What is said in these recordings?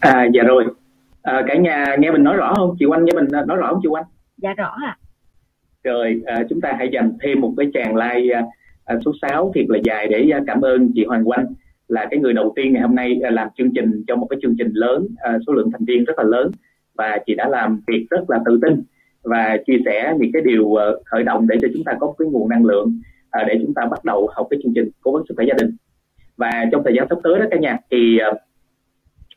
À dạ rồi. À, cả nhà nghe mình nói rõ không? Chị Oanh nghe mình nói rõ không chị Oanh? Dạ rõ ạ. À. Rồi à, chúng ta hãy dành thêm một cái tràng like à, số 6 thiệt là dài để à, cảm ơn chị Hoàng Oanh là cái người đầu tiên ngày hôm nay à, làm chương trình cho một cái chương trình lớn à, số lượng thành viên rất là lớn và chị đã làm việc rất là tự tin và chia sẻ những cái điều khởi động để cho chúng ta có cái nguồn năng lượng để chúng ta bắt đầu học cái chương trình cố vấn sức khỏe gia đình và trong thời gian sắp tới đó cả nhà thì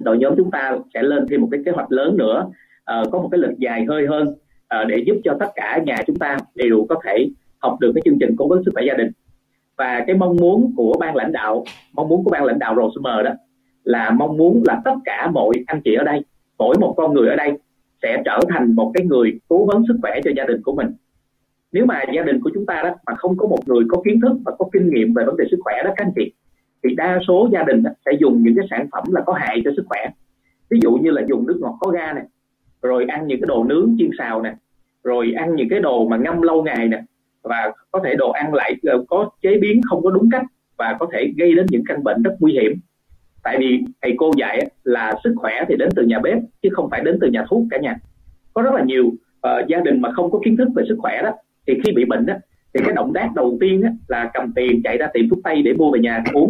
đội nhóm chúng ta sẽ lên thêm một cái kế hoạch lớn nữa. Uh, có một cái lịch dài hơi hơn uh, để giúp cho tất cả nhà chúng ta đều có thể học được cái chương trình cố vấn sức khỏe gia đình. Và cái mong muốn của ban lãnh đạo mong muốn của ban lãnh đạo Rosemer đó là mong muốn là tất cả mọi anh chị ở đây mỗi một con người ở đây sẽ trở thành một cái người cố vấn sức khỏe cho gia đình của mình. Nếu mà gia đình của chúng ta đó mà không có một người có kiến thức và có kinh nghiệm về vấn đề sức khỏe đó các anh chị thì đa số gia đình sẽ dùng những cái sản phẩm là có hại cho sức khỏe. Ví dụ như là dùng nước ngọt có ga này rồi ăn những cái đồ nướng chiên xào này rồi ăn những cái đồ mà ngâm lâu ngày nè và có thể đồ ăn lại ờ, có chế biến không có đúng cách và có thể gây đến những căn bệnh rất nguy hiểm. Tại vì thầy cô dạy là sức khỏe thì đến từ nhà bếp chứ không phải đến từ nhà thuốc cả nhà. Có rất là nhiều uh, gia đình mà không có kiến thức về sức khỏe đó thì khi bị bệnh đó thì cái động tác đầu tiên đó, là cầm tiền chạy ra tiệm thuốc tây để mua về nhà uống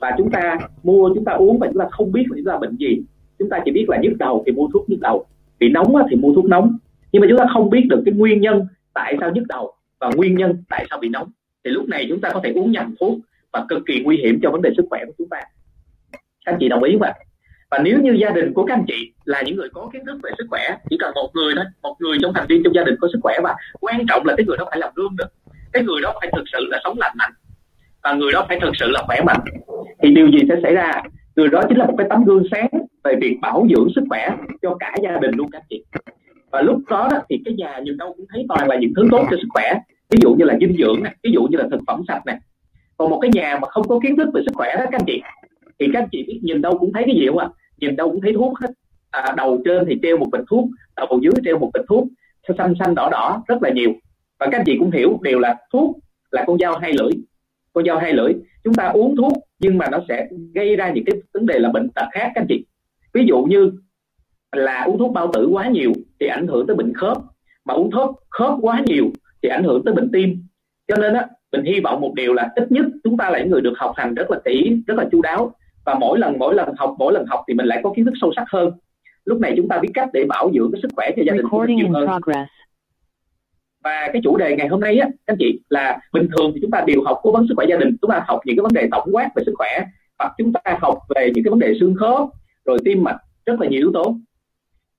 và chúng ta mua, chúng ta uống và chúng ta không biết là chúng ta bệnh gì. Chúng ta chỉ biết là nhức đầu thì mua thuốc nhức đầu. Bị nóng thì mua thuốc nóng. Nhưng mà chúng ta không biết được cái nguyên nhân tại sao nhức đầu và nguyên nhân tại sao bị nóng. Thì lúc này chúng ta có thể uống nhầm thuốc và cực kỳ nguy hiểm cho vấn đề sức khỏe của chúng ta. Các anh chị đồng ý không ạ? Và nếu như gia đình của các anh chị là những người có kiến thức về sức khỏe, chỉ cần một người thôi, một người trong thành viên trong gia đình có sức khỏe và quan trọng là cái người đó phải làm gương nữa cái người đó phải thực sự là sống lành mạnh và người đó phải thực sự là khỏe mạnh. Thì điều gì sẽ xảy ra? Người đó chính là một cái tấm gương sáng về việc bảo dưỡng sức khỏe cho cả gia đình luôn các chị. Và lúc đó, đó thì cái nhà nhìn đâu cũng thấy toàn là những thứ tốt cho sức khỏe. Ví dụ như là dinh dưỡng này ví dụ như là thực phẩm sạch này còn một cái nhà mà không có kiến thức về sức khỏe đó các anh chị thì các anh chị biết nhìn đâu cũng thấy cái gì không ạ? Nhìn đâu cũng thấy thuốc hết. À, đầu trên thì treo một bịch thuốc đầu dưới treo một bịch thuốc xanh xanh đỏ đỏ rất là nhiều. Và các anh chị cũng hiểu đều là thuốc là con dao hai lưỡi con dao hai lưỡi chúng ta uống thuốc nhưng mà nó sẽ gây ra những cái vấn đề là bệnh tật khác các anh chị. Ví dụ như là uống thuốc bao tử quá nhiều thì ảnh hưởng tới bệnh khớp. Mà uống thuốc khớp quá nhiều thì ảnh hưởng tới bệnh tim. Cho nên á mình hy vọng một điều là ít nhất chúng ta là những người được học hành rất là kỹ rất là chu đáo. Và mỗi lần mỗi lần học mỗi lần học thì mình lại có kiến thức sâu sắc hơn. Lúc này chúng ta biết cách để bảo dưỡng cái sức khỏe cho gia đình của mình nhiều hơn. progress và cái chủ đề ngày hôm nay á, các anh chị, là bình thường thì chúng ta đều học cố vấn sức khỏe gia đình, chúng ta học những cái vấn đề tổng quát về sức khỏe, hoặc chúng ta học về những cái vấn đề xương khớp, rồi tim mạch, rất là nhiều yếu tố.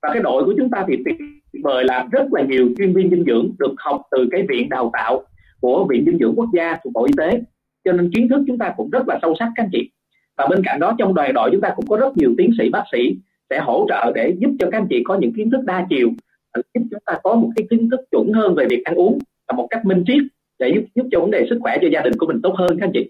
Và cái đội của chúng ta thì tuyệt vời là rất là nhiều chuyên viên dinh dưỡng được học từ cái viện đào tạo của viện dinh dưỡng quốc gia thuộc bộ y tế. Cho nên kiến thức chúng ta cũng rất là sâu sắc, các anh chị. Và bên cạnh đó, trong đoàn đội chúng ta cũng có rất nhiều tiến sĩ, bác sĩ sẽ hỗ trợ để giúp cho các anh chị có những kiến thức đa chiều giúp chúng ta có một cái kiến thức chuẩn hơn về việc ăn uống và một cách minh triết để giúp, giúp cho vấn đề sức khỏe cho gia đình của mình tốt hơn các anh chị.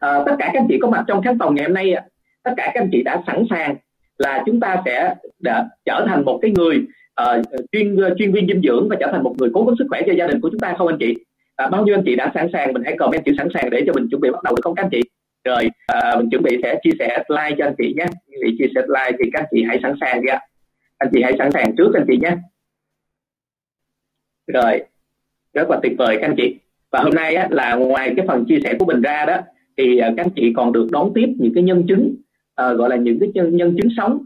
À, tất cả các anh chị có mặt trong khán phòng ngày hôm nay tất cả các anh chị đã sẵn sàng là chúng ta sẽ đã trở thành một cái người uh, chuyên ờ, chuyên viên dinh dưỡng và trở thành một người cố vấn sức khỏe cho gia đình của chúng ta không anh chị? À, bao nhiêu anh chị đã sẵn sàng? Mình hãy comment chữ sẵn sàng để cho mình chuẩn bị bắt đầu được không các anh chị? Rồi à, mình chuẩn bị sẽ chia sẻ slide cho anh chị nhé. Chị chia sẻ slide thì các anh chị hãy sẵn sàng đi ạ anh chị hãy sẵn sàng trước anh chị nhé. Rồi rất là tuyệt vời các anh chị. Và hôm nay á, là ngoài cái phần chia sẻ của mình ra đó thì ờ, các anh chị còn được đón tiếp những cái nhân chứng uh, gọi là những cái nhân, nhân chứng sống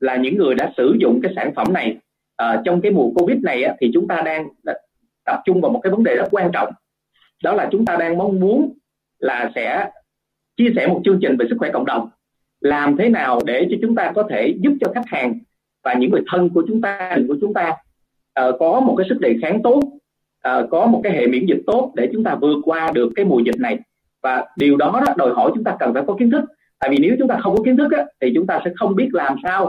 là những người đã sử dụng cái sản phẩm này. Uh, trong cái mùa covid này á, thì chúng ta đang tập trung vào một cái vấn đề rất quan trọng. Đó là chúng ta đang mong muốn là sẽ chia sẻ một chương trình về sức khỏe cộng đồng. Làm thế nào để cho chúng ta có thể giúp cho khách hàng và những người thân của chúng ta của chúng ta uh, có một cái sức đề kháng tốt uh, có một cái hệ miễn dịch tốt để chúng ta vượt qua được cái mùa dịch này. Và điều đó, đó đòi hỏi chúng ta cần phải có kiến thức. Tại vì nếu chúng ta không có kiến thức á, thì chúng ta sẽ không biết làm sao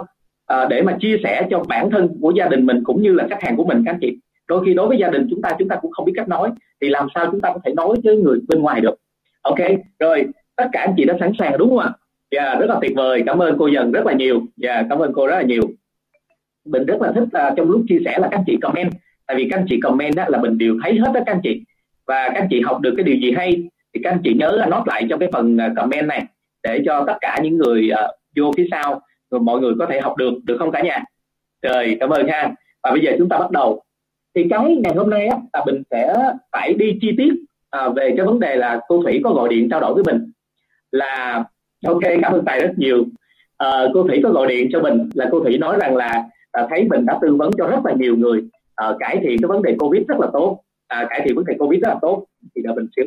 uh, để mà chia sẻ cho bản thân của gia đình mình cũng như là khách hàng của mình các anh chị. Đôi khi đối với gia đình chúng ta chúng ta cũng không biết cách nói thì làm sao chúng ta có thể nói với người bên ngoài được. Ok rồi tất cả anh chị đã sẵn sàng đúng không ạ? Dạ yeah, rất là tuyệt vời. Cảm ơn cô dần rất là nhiều. Dạ yeah, cảm ơn cô rất là nhiều mình rất là thích là trong lúc chia sẻ là các anh chị comment. Tại vì các anh chị comment đó là mình đều thấy hết đó các anh chị. Và các anh chị học được cái điều gì hay thì các anh chị nhớ là nốt lại trong cái phần à, comment này để cho tất cả những người uh, vô phía sau rồi mọi người có thể học được được không cả nhà? Trời cảm ơn ha. Và bây giờ chúng ta bắt đầu. Thì cái ngày hôm nay á là mình sẽ phải đi chi tiết à, về cái vấn đề là cô thủy có gọi điện trao đổi với mình. Là ok cảm ơn tài rất nhiều. À, cô thủy có gọi điện cho mình. Là cô thủy nói rằng là à, thấy mình đã tư vấn cho rất là nhiều người. À, cải thiện cái vấn đề covid rất là tốt. À, cải thiện vấn đề covid rất là tốt. Thì đợi mình xíu.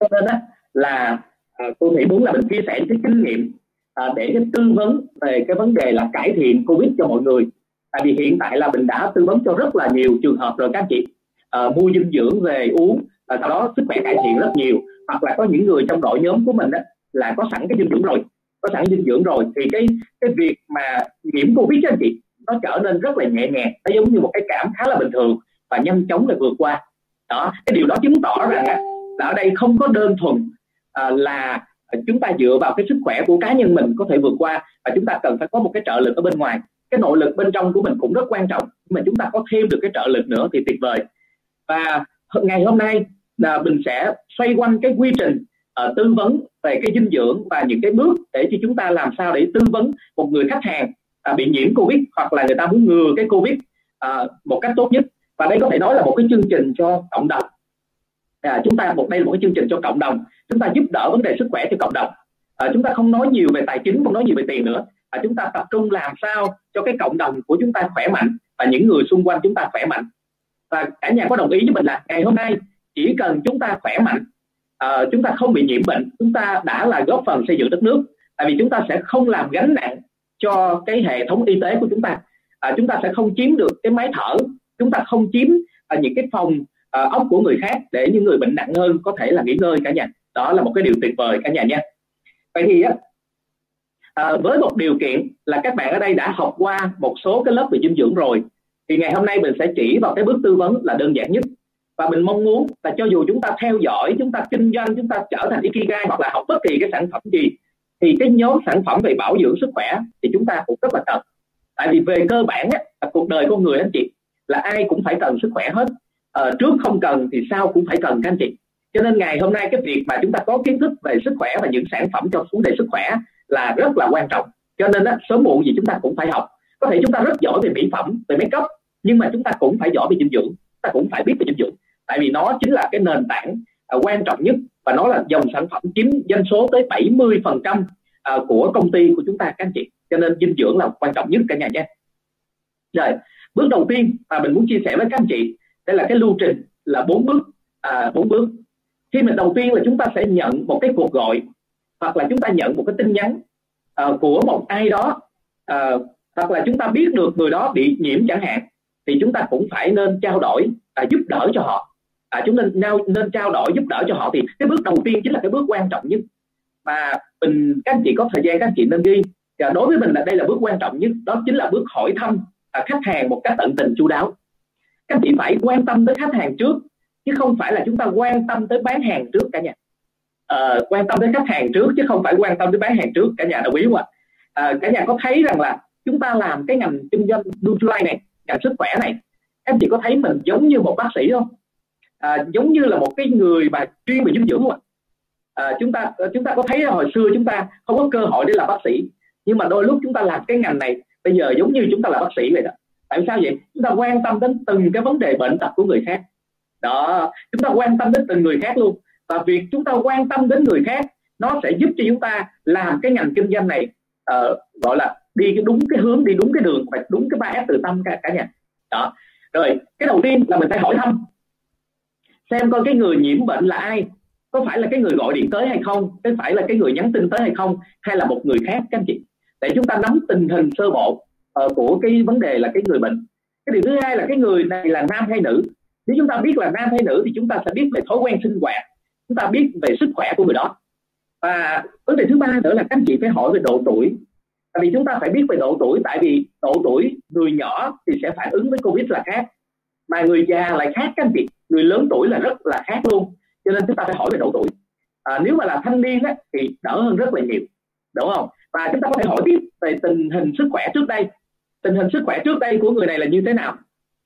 Cho nên á là à, tôi nghĩ muốn là mình chia sẻ cái kinh nghiệm à, để cái tư vấn về cái vấn đề là cải thiện covid cho mọi người. Tại vì hiện tại là mình đã tư vấn cho rất là nhiều trường hợp rồi các chị. À, mua dinh dưỡng về uống và sau đó sức khỏe cải thiện rất nhiều. Hoặc là có những người trong đội nhóm của mình đó, là có sẵn cái dinh dưỡng rồi có sẵn dinh dưỡng rồi thì cái cái việc mà nhiễm covid cho anh chị nó trở nên rất là nhẹ nhàng. Nó giống như một cái cảm khá là bình thường và nhanh chóng là vượt qua. Đó cái điều đó chứng tỏ rằng là ở đây không có đơn thuần à, là chúng ta dựa vào cái sức khỏe của cá nhân mình có thể vượt qua và chúng ta cần phải có một cái trợ lực ở bên ngoài. Cái nội lực bên trong của mình cũng rất quan trọng nhưng mà chúng ta có thêm được cái trợ lực nữa thì tuyệt vời. Và ngày hôm nay là mình sẽ xoay quanh cái quy trình uh, tư vấn về cái dinh dưỡng và những cái bước để cho chúng ta làm sao để tư vấn một người khách hàng à, bị nhiễm covid hoặc là người ta muốn ngừa cái covid à, một cách tốt nhất. Và đây có thể nói là một cái chương trình cho cộng đồng. À, chúng ta một đây là một cái chương trình cho cộng đồng. Chúng ta giúp đỡ vấn đề sức khỏe cho cộng đồng. À, chúng ta không nói nhiều về tài chính không nói nhiều về tiền nữa. À, chúng ta tập trung làm sao cho cái cộng đồng của chúng ta khỏe mạnh và những người xung quanh chúng ta khỏe mạnh. Và cả nhà có đồng ý với mình là ngày hôm nay chỉ cần chúng ta khỏe mạnh uh, chúng ta không bị nhiễm bệnh chúng ta đã là góp phần xây dựng đất nước. Tại vì chúng ta sẽ không làm gánh nặng cho cái hệ thống y tế của chúng ta. Uh, chúng ta sẽ không chiếm được cái máy thở chúng ta không chiếm uh, những cái phòng uh, ốc của người khác để những người bệnh nặng hơn có thể là nghỉ ngơi cả nhà. Đó là một cái điều tuyệt vời cả nhà nha. Vậy thì á à, với một điều kiện là các bạn ở đây đã học qua một số cái lớp về dinh dưỡng rồi thì ngày hôm nay mình sẽ chỉ vào cái bước tư vấn là đơn giản nhất và mình mong muốn là cho dù chúng ta theo dõi chúng ta kinh doanh chúng ta trở thành ikigai hoặc là học bất kỳ cái sản phẩm gì thì cái nhóm sản phẩm về bảo dưỡng sức khỏe thì chúng ta cũng rất là cần. Tại vì về cơ bản á, là cuộc đời con người anh chị là ai cũng phải cần sức khỏe hết. À, trước không cần thì sau cũng phải cần các anh chị. Cho nên ngày hôm nay cái việc mà chúng ta có kiến thức về sức khỏe và những sản phẩm cho vấn đề sức khỏe là rất là quan trọng. Cho nên á, sớm muộn gì chúng ta cũng phải học. Có thể chúng ta rất giỏi về mỹ phẩm về make up nhưng mà chúng ta cũng phải giỏi về dinh dưỡng. Ta cũng phải biết về dinh dưỡng tại vì nó chính là cái nền tảng uh, quan trọng nhất và nó là dòng sản phẩm chiếm doanh số tới 70 phần trăm uh, của công ty của chúng ta các anh chị. Cho nên dinh dưỡng là quan trọng nhất cả nhà nha rồi bước đầu tiên mà mình muốn chia sẻ với các anh chị đây là cái lưu trình là bốn bước à, bốn bước. Khi mình đầu tiên là chúng ta sẽ nhận một cái cuộc gọi hoặc là chúng ta nhận một cái tin nhắn uh, của một ai đó uh, hoặc là chúng ta biết được người đó bị nhiễm chẳng hạn thì chúng ta cũng phải nên trao đổi và giúp đỡ cho họ à, chúng nên nên, nên trao đổi giúp đỡ cho họ thì cái bước đầu tiên chính là cái bước quan trọng nhất. Mà mình các anh chị có thời gian các anh chị nên ghi. Và đối với mình là đây là bước quan trọng nhất đó chính là bước hỏi thăm à, khách hàng một cách tận tình chu đáo. Các anh chị phải quan tâm tới khách hàng trước chứ không phải là chúng ta quan tâm tới bán hàng trước cả nhà. À, quan tâm tới khách hàng trước chứ không phải quan tâm tới bán hàng trước cả nhà đồng ý không ạ à, cả nhà có thấy rằng là chúng ta làm cái ngành kinh doanh Nutrilite này ngành sức khỏe này em anh chị có thấy mình giống như một bác sĩ không? À, giống như là một cái người mà chuyên về dinh dưỡng không à, chúng ta chúng ta có thấy hồi xưa chúng ta không có cơ hội để làm bác sĩ nhưng mà đôi lúc chúng ta làm cái ngành này bây giờ giống như chúng ta là bác sĩ vậy đó. Tại sao vậy? Chúng ta quan tâm đến từng cái vấn đề bệnh tật của người khác. Đó chúng ta quan tâm đến từng người khác luôn. Và việc chúng ta quan tâm đến người khác nó sẽ giúp cho chúng ta làm cái ngành kinh doanh này uh, gọi là đi cái đúng cái hướng đi đúng cái đường và đúng cái ba s từ tâm cả, cả nhà. Đó. Rồi cái đầu tiên là mình phải hỏi thăm xem coi cái người nhiễm bệnh là ai. Có phải là cái người gọi điện tới hay không? Có phải là cái người nhắn tin tới hay không? Hay là một người khác các anh chị? Để chúng ta nắm tình hình sơ bộ uh, của cái vấn đề là cái người bệnh. Cái điều thứ hai là cái người này là nam hay nữ? Nếu chúng ta biết là nam hay nữ thì chúng ta sẽ biết về thói quen sinh hoạt. Chúng ta biết về sức khỏe của người đó. Và vấn đề thứ ba nữa là các anh chị phải hỏi về độ tuổi. Tại vì chúng ta phải biết về độ tuổi tại vì độ tuổi người nhỏ thì sẽ phản ứng với covid là khác mà người già lại khác các anh chị người lớn tuổi là rất là khác luôn. Cho nên chúng ta phải hỏi về độ tuổi. À, nếu mà là thanh niên á, thì đỡ hơn rất là nhiều. Đúng không? Và chúng ta có thể hỏi tiếp về tình hình sức khỏe trước đây. Tình hình sức khỏe trước đây của người này là như thế nào?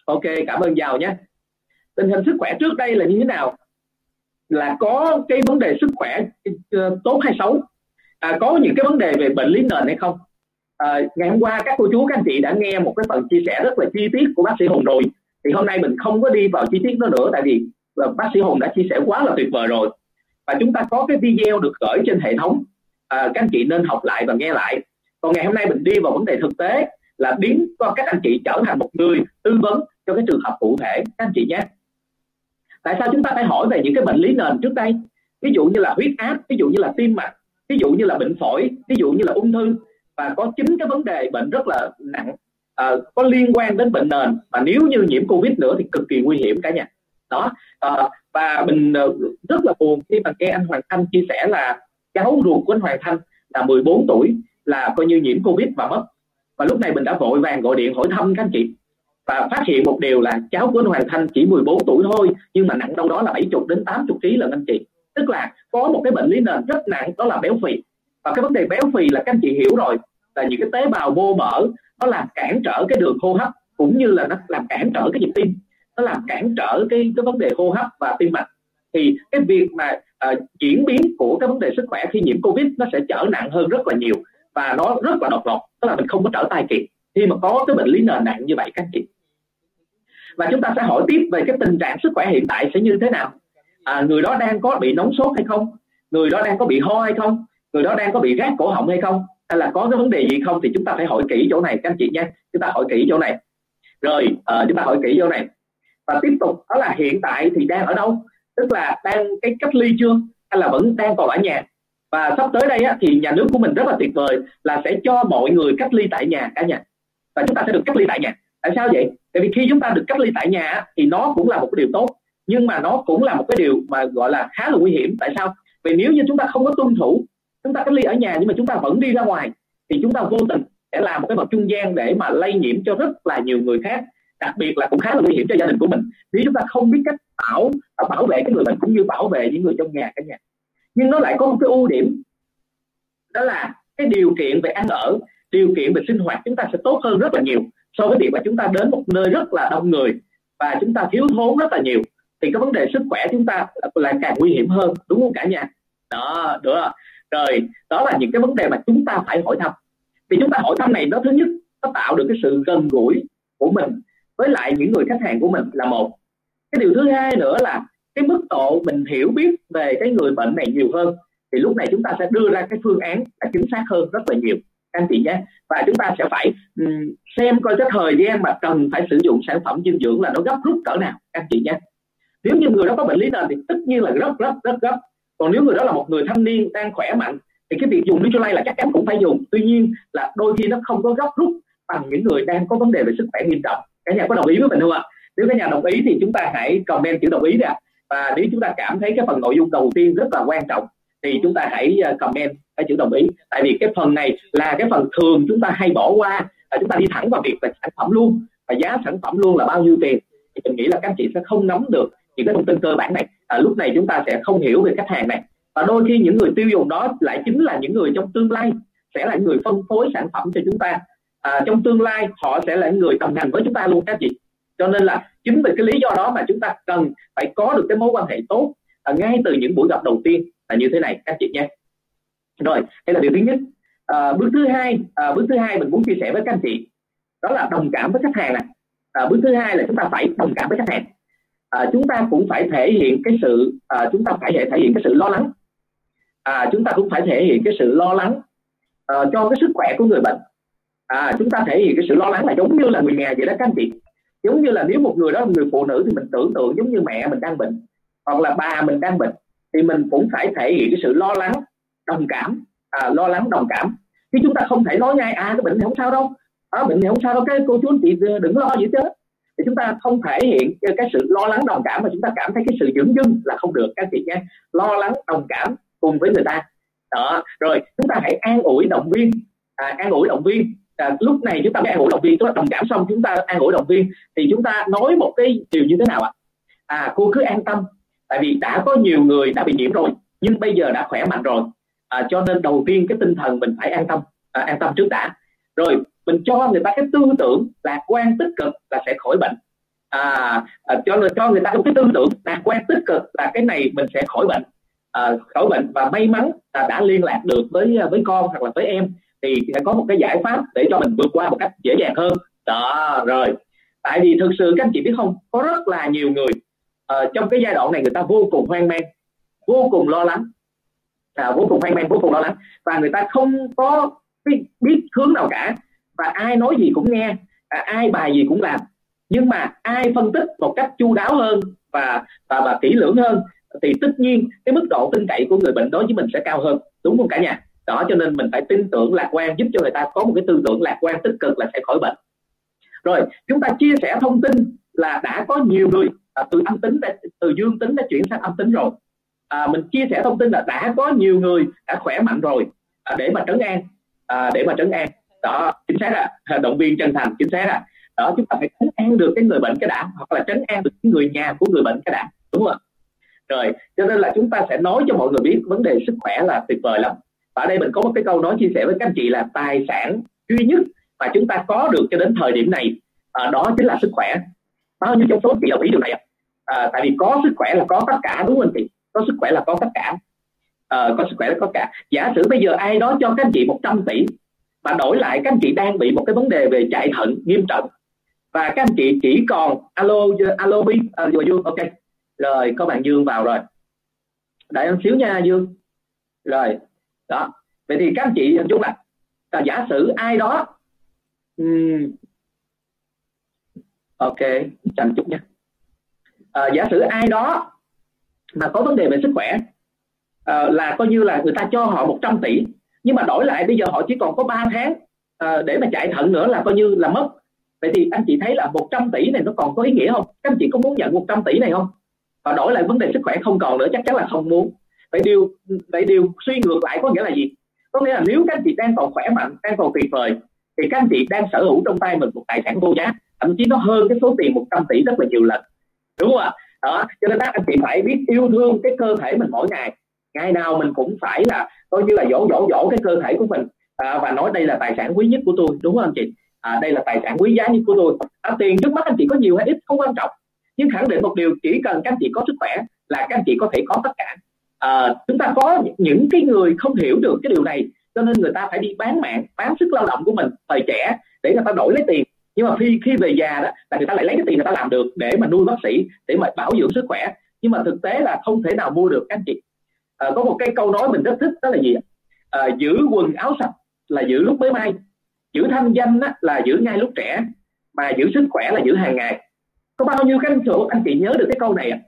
Ok cảm ơn giàu nhé. Tình hình sức khỏe trước đây là như thế nào? Là có cái vấn đề sức khỏe ờ, tốt hay xấu? À, có những cái vấn đề về bệnh lý nền hay không? À, ngày hôm qua các cô chú các anh chị đã nghe một cái phần chia sẻ rất là chi tiết của bác sĩ hùng rồi thì hôm nay mình không có đi vào chi tiết đó nữa tại vì ờ, bác sĩ hùng đã chia sẻ quá là tuyệt vời rồi. Và chúng ta có cái video được gửi trên hệ thống. À, các anh chị nên học lại và nghe lại. Còn ngày hôm nay mình đi vào vấn đề thực tế là biến cho các anh chị trở thành một người tư vấn cho cái trường hợp cụ thể. Các anh chị nhé. Tại sao chúng ta phải hỏi về những cái bệnh lý nền trước đây? Ví dụ như là huyết áp ví dụ như là tim mạch ví dụ như là bệnh phổi ví dụ như là ung thư. Và có chính cái vấn đề bệnh rất là nặng à, có liên quan đến bệnh nền và nếu như nhiễm covid nữa thì cực kỳ nguy hiểm cả nhà. Đó à, và mình ờ, rất là buồn khi mà nghe anh Hoàng Thanh chia sẻ là cháu ruột của anh Hoàng Thanh là 14 tuổi là coi như nhiễm covid và mất. Và lúc này mình đã vội vàng gọi điện hỏi thăm các anh chị và phát hiện một điều là cháu của anh Hoàng Thanh chỉ 14 tuổi thôi nhưng mà nặng đâu đó là 70 đến 80 kg là anh chị. Tức là có một cái bệnh lý nền rất nặng đó là béo phì. Và cái vấn đề béo phì là các anh chị hiểu rồi là những cái tế bào vô mỡ nó làm cản trở cái đường hô hấp cũng như là nó làm cản trở cái nhịp tim. Nó làm cản trở cái cái vấn đề hô hấp và tim mạch. Thì cái việc mà uh, chuyển biến của cái vấn đề sức khỏe khi nhiễm covid nó sẽ trở nặng hơn rất là nhiều và nó rất là đột ngột tức là mình không có trở tay kịp. Khi mà có cái bệnh lý nền nặng như vậy các chị. Và chúng ta sẽ hỏi tiếp về cái tình trạng sức khỏe hiện tại sẽ như thế nào. À, người đó đang có bị nóng sốt hay không? Người đó đang có bị ho hay không? Người đó đang có bị rát cổ họng hay không? Hay là có cái vấn đề gì không thì chúng ta phải hỏi kỹ chỗ này. Các anh chị nhé, chúng ta hỏi kỹ chỗ này. Rồi uh, chúng ta hỏi kỹ chỗ này. Và tiếp tục đó là hiện tại thì đang ở đâu? Tức là đang cái cách ly chưa? Hay là vẫn đang còn ở nhà? Và sắp tới đây á, thì nhà nước của mình rất là tuyệt vời là sẽ cho mọi người cách ly tại nhà cả nhà. Và chúng ta sẽ được cách ly tại nhà. Tại sao vậy? Tại vì khi chúng ta được cách ly tại nhà thì nó cũng là một cái điều tốt. Nhưng mà nó cũng là một cái điều mà gọi là khá là nguy hiểm. Tại sao? Vì nếu như chúng ta không có tuân thủ chúng ta cách ly ở nhà nhưng mà chúng ta vẫn đi ra ngoài, thì chúng ta vô tình sẽ làm một cái vật trung gian để mà lây nhiễm cho rất là nhiều người khác, đặc biệt là cũng khá là nguy hiểm cho gia đình của mình. Nếu chúng ta không biết cách bảo bảo vệ cái người bệnh cũng như bảo vệ những người trong nhà cả nhà. Nhưng nó lại có một cái ưu điểm, đó là cái điều kiện về ăn ở, điều kiện về sinh hoạt chúng ta sẽ tốt hơn rất là nhiều so với việc mà chúng ta đến một nơi rất là đông người và chúng ta thiếu thốn rất là nhiều. Thì cái vấn đề sức khỏe chúng ta là càng nguy hiểm hơn, đúng không cả nhà? Đó, được rồi đó là những cái vấn đề mà chúng ta phải hỏi thăm. Vì chúng ta hỏi thăm này nó thứ nhất nó tạo được cái sự gần gũi của mình với lại những người khách hàng của mình là một. Cái điều thứ hai nữa là cái mức độ mình hiểu biết về cái người bệnh này nhiều hơn thì lúc này chúng ta sẽ đưa ra cái phương án là chính xác hơn rất là nhiều. Anh chị nhé. Và chúng ta sẽ phải um, xem coi cái thời gian mà cần phải sử dụng sản phẩm dinh dưỡng là nó gấp rút cỡ nào. Anh chị nhé. Nếu như người đó có bệnh lý nền thì tất nhiên là rất rất rất gấp còn nếu người đó là một người thanh niên đang khỏe mạnh, thì cái việc dùng Nutrilite là chắc chắn cũng phải dùng. Tuy nhiên là đôi khi nó không có gấp rút bằng những người đang có vấn đề về sức khỏe nghiêm trọng. Cả nhà có đồng ý với mình không ạ? Nếu cả nhà đồng ý thì chúng ta hãy comment chữ đồng ý nè. Và nếu chúng ta cảm thấy cái phần nội dung đầu tiên rất là quan trọng, thì chúng ta hãy ờ, comment cái chữ đồng ý. Tại vì cái phần này là cái phần thường chúng ta hay bỏ qua và chúng ta đi thẳng vào việc về sản phẩm luôn. Và giá sản phẩm luôn là bao nhiêu tiền? Thì mình nghĩ là các anh chị sẽ không nắm được những cái thông tin cơ bản này. À, lúc này chúng ta sẽ không hiểu về khách hàng này. Và đôi khi những người tiêu dùng đó lại chính là những người trong tương lai sẽ là người phân phối sản phẩm cho chúng ta. À, trong tương lai họ sẽ là người đồng hành với chúng ta luôn các chị. Cho nên là chính vì cái lý do đó mà chúng ta cần phải có được cái mối quan hệ tốt à, ngay từ những buổi gặp đầu tiên là như thế này các chị nhé. Rồi đây là điều thứ nhất. À, bước thứ hai à, bước thứ hai mình muốn chia sẻ với các anh chị đó là đồng cảm với khách hàng này. À, bước thứ hai là chúng ta phải đồng cảm với khách hàng à, chúng ta cũng phải thể hiện cái sự à, chúng ta phải thể hiện cái sự lo lắng. À, chúng ta cũng phải thể hiện cái sự lo lắng à, cho cái sức khỏe của người bệnh. À, chúng ta thể hiện cái sự lo lắng là giống như là người nhà vậy đó các anh chị. Giống như là nếu một người đó là người phụ nữ thì mình tưởng tượng giống như mẹ mình đang bệnh hoặc là bà mình đang bệnh thì mình cũng phải thể hiện cái sự lo lắng đồng cảm. À, lo lắng đồng cảm. Chứ chúng ta không thể nói ngay à cái bệnh này không sao đâu. À, bệnh này không sao đâu cái cô chú anh chị đừng lo gì chứ thì chúng ta không thể hiện cái sự lo lắng đồng cảm mà chúng ta cảm thấy cái sự dưỡng dưng là không được các chị nhé. Lo lắng đồng cảm cùng với người ta. Đó rồi chúng ta hãy an ủi động viên. À, an ủi động viên. À, lúc này chúng ta mới an ủi động viên. Chúng ta đồng cảm xong chúng ta an ủi động viên. Thì chúng ta nói một cái điều như thế nào ạ? À? à cô cứ an tâm. Tại vì đã có nhiều người đã bị nhiễm rồi nhưng bây giờ đã khỏe mạnh rồi. À, cho nên đầu tiên cái tinh thần mình phải an tâm. À, an tâm trước đã. Rồi mình cho người ta cái tư tưởng lạc quan tích cực là sẽ khỏi bệnh. À, à cho cho người ta một cái tư tưởng lạc quan tích cực là cái này mình sẽ khỏi bệnh. À, khỏi bệnh và may mắn là đã liên lạc được với à, với con hoặc là với em thì sẽ có một cái giải pháp để cho mình vượt qua một cách dễ dàng hơn. Đó rồi. Tại vì thực sự các anh chị biết không có rất là nhiều người uh, trong cái giai đoạn này người ta vô cùng hoang mang vô cùng lo lắng. À, vô cùng hoang mang vô cùng lo lắng và người ta không có biết, biết hướng nào cả và ai nói gì cũng nghe à, ai bài gì cũng làm. Nhưng mà ai phân tích một cách chu đáo hơn và và và kỹ lưỡng hơn thì tất nhiên cái mức độ tin cậy của người bệnh đối với mình sẽ cao hơn đúng không cả nhà? Đó cho nên mình phải tin tưởng lạc quan giúp cho người ta có một cái tư tưởng lạc quan tích cực là sẽ khỏi bệnh. Rồi chúng ta chia sẻ thông tin là đã có nhiều người à, từ âm tính từ dương tính đã chuyển sang âm tính rồi. À, mình chia sẻ thông tin là đã có nhiều người đã khỏe mạnh rồi à, để mà trấn an à, để mà trấn an đó chính xác là ờ, động viên chân thành chính xác là đó chúng ta phải trấn an được cái người bệnh cái đã hoặc là trấn an được cái người nhà của người bệnh cái đã đúng không rồi cho nên là chúng ta sẽ nói cho mọi người biết vấn đề sức khỏe là tuyệt vời lắm. Và ở đây mình có một cái câu nói chia sẻ với các anh chị là tài sản duy nhất mà chúng ta có được cho đến thời điểm này à, đó chính là sức khỏe. Bao nhiêu trong số chị đồng ý điều này à, tại vì có sức khỏe là có tất cả đúng không anh chị? Có sức khỏe là có tất cả. À, có sức khỏe là có cả. Giả sử bây giờ ai đó cho các anh chị 100 tỷ và đổi lại các anh chị đang bị một cái vấn đề về chạy thận nghiêm trọng. Và các anh chị chỉ còn alo alo bi à, dương. Ok. Rồi có bạn dương vào rồi. Đợi em xíu nha dương. Rồi đó. Vậy thì các anh chị hình dung là, là giả sử ai đó um, ok chậm chút nha. À, giả sử ai đó mà có vấn đề về sức khỏe à, là coi như là người ta cho họ 100 tỷ nhưng mà đổi lại bây giờ họ chỉ còn có 3 tháng à, để mà chạy thận nữa là coi như là mất. Vậy thì anh chị thấy là 100 tỷ này nó còn có ý nghĩa không? Các anh chị có muốn nhận 100 tỷ này không? Và đổi lại vấn đề sức khỏe không còn nữa chắc chắn là không muốn. Vậy điều vậy điều suy ngược lại có nghĩa là gì? Có nghĩa là nếu các anh chị đang còn khỏe mạnh đang còn tuyệt vời thì các anh chị đang sở hữu trong tay mình một tài sản vô giá thậm chí nó hơn cái số tiền 100 tỷ rất là nhiều lần. Đúng không ạ? Đó cho nên các anh chị phải biết yêu thương cái cơ thể mình mỗi ngày ngày nào mình cũng phải là coi như là dỗ dỗ dỗ cái cơ thể của mình. À, và nói đây là tài sản quý nhất của tôi đúng không anh chị? À, đây là tài sản quý giá nhất của tôi. À, tiền trước mắt anh chị có nhiều hay ít không quan trọng. Nhưng khẳng định một điều chỉ cần các anh chị có sức khỏe là các anh chị có thể có tất cả. À, chúng ta có những cái người không hiểu được cái điều này cho nên người ta phải đi bán mạng bán sức lao động của mình thời trẻ để người ta đổi lấy tiền. Nhưng mà khi khi về già đó là người ta lại lấy cái tiền người ta làm được để mà nuôi bác sĩ để mà bảo dưỡng sức khỏe. Nhưng mà thực tế là không thể nào mua được các anh chị à, có một cái câu nói mình rất thích đó là gì à, giữ quần áo sạch là giữ lúc mới may. Giữ thanh danh á, là giữ ngay lúc trẻ. Mà giữ sức khỏe là giữ hàng ngày. Có bao nhiêu cái anh chị anh chị nhớ được cái câu này ạ?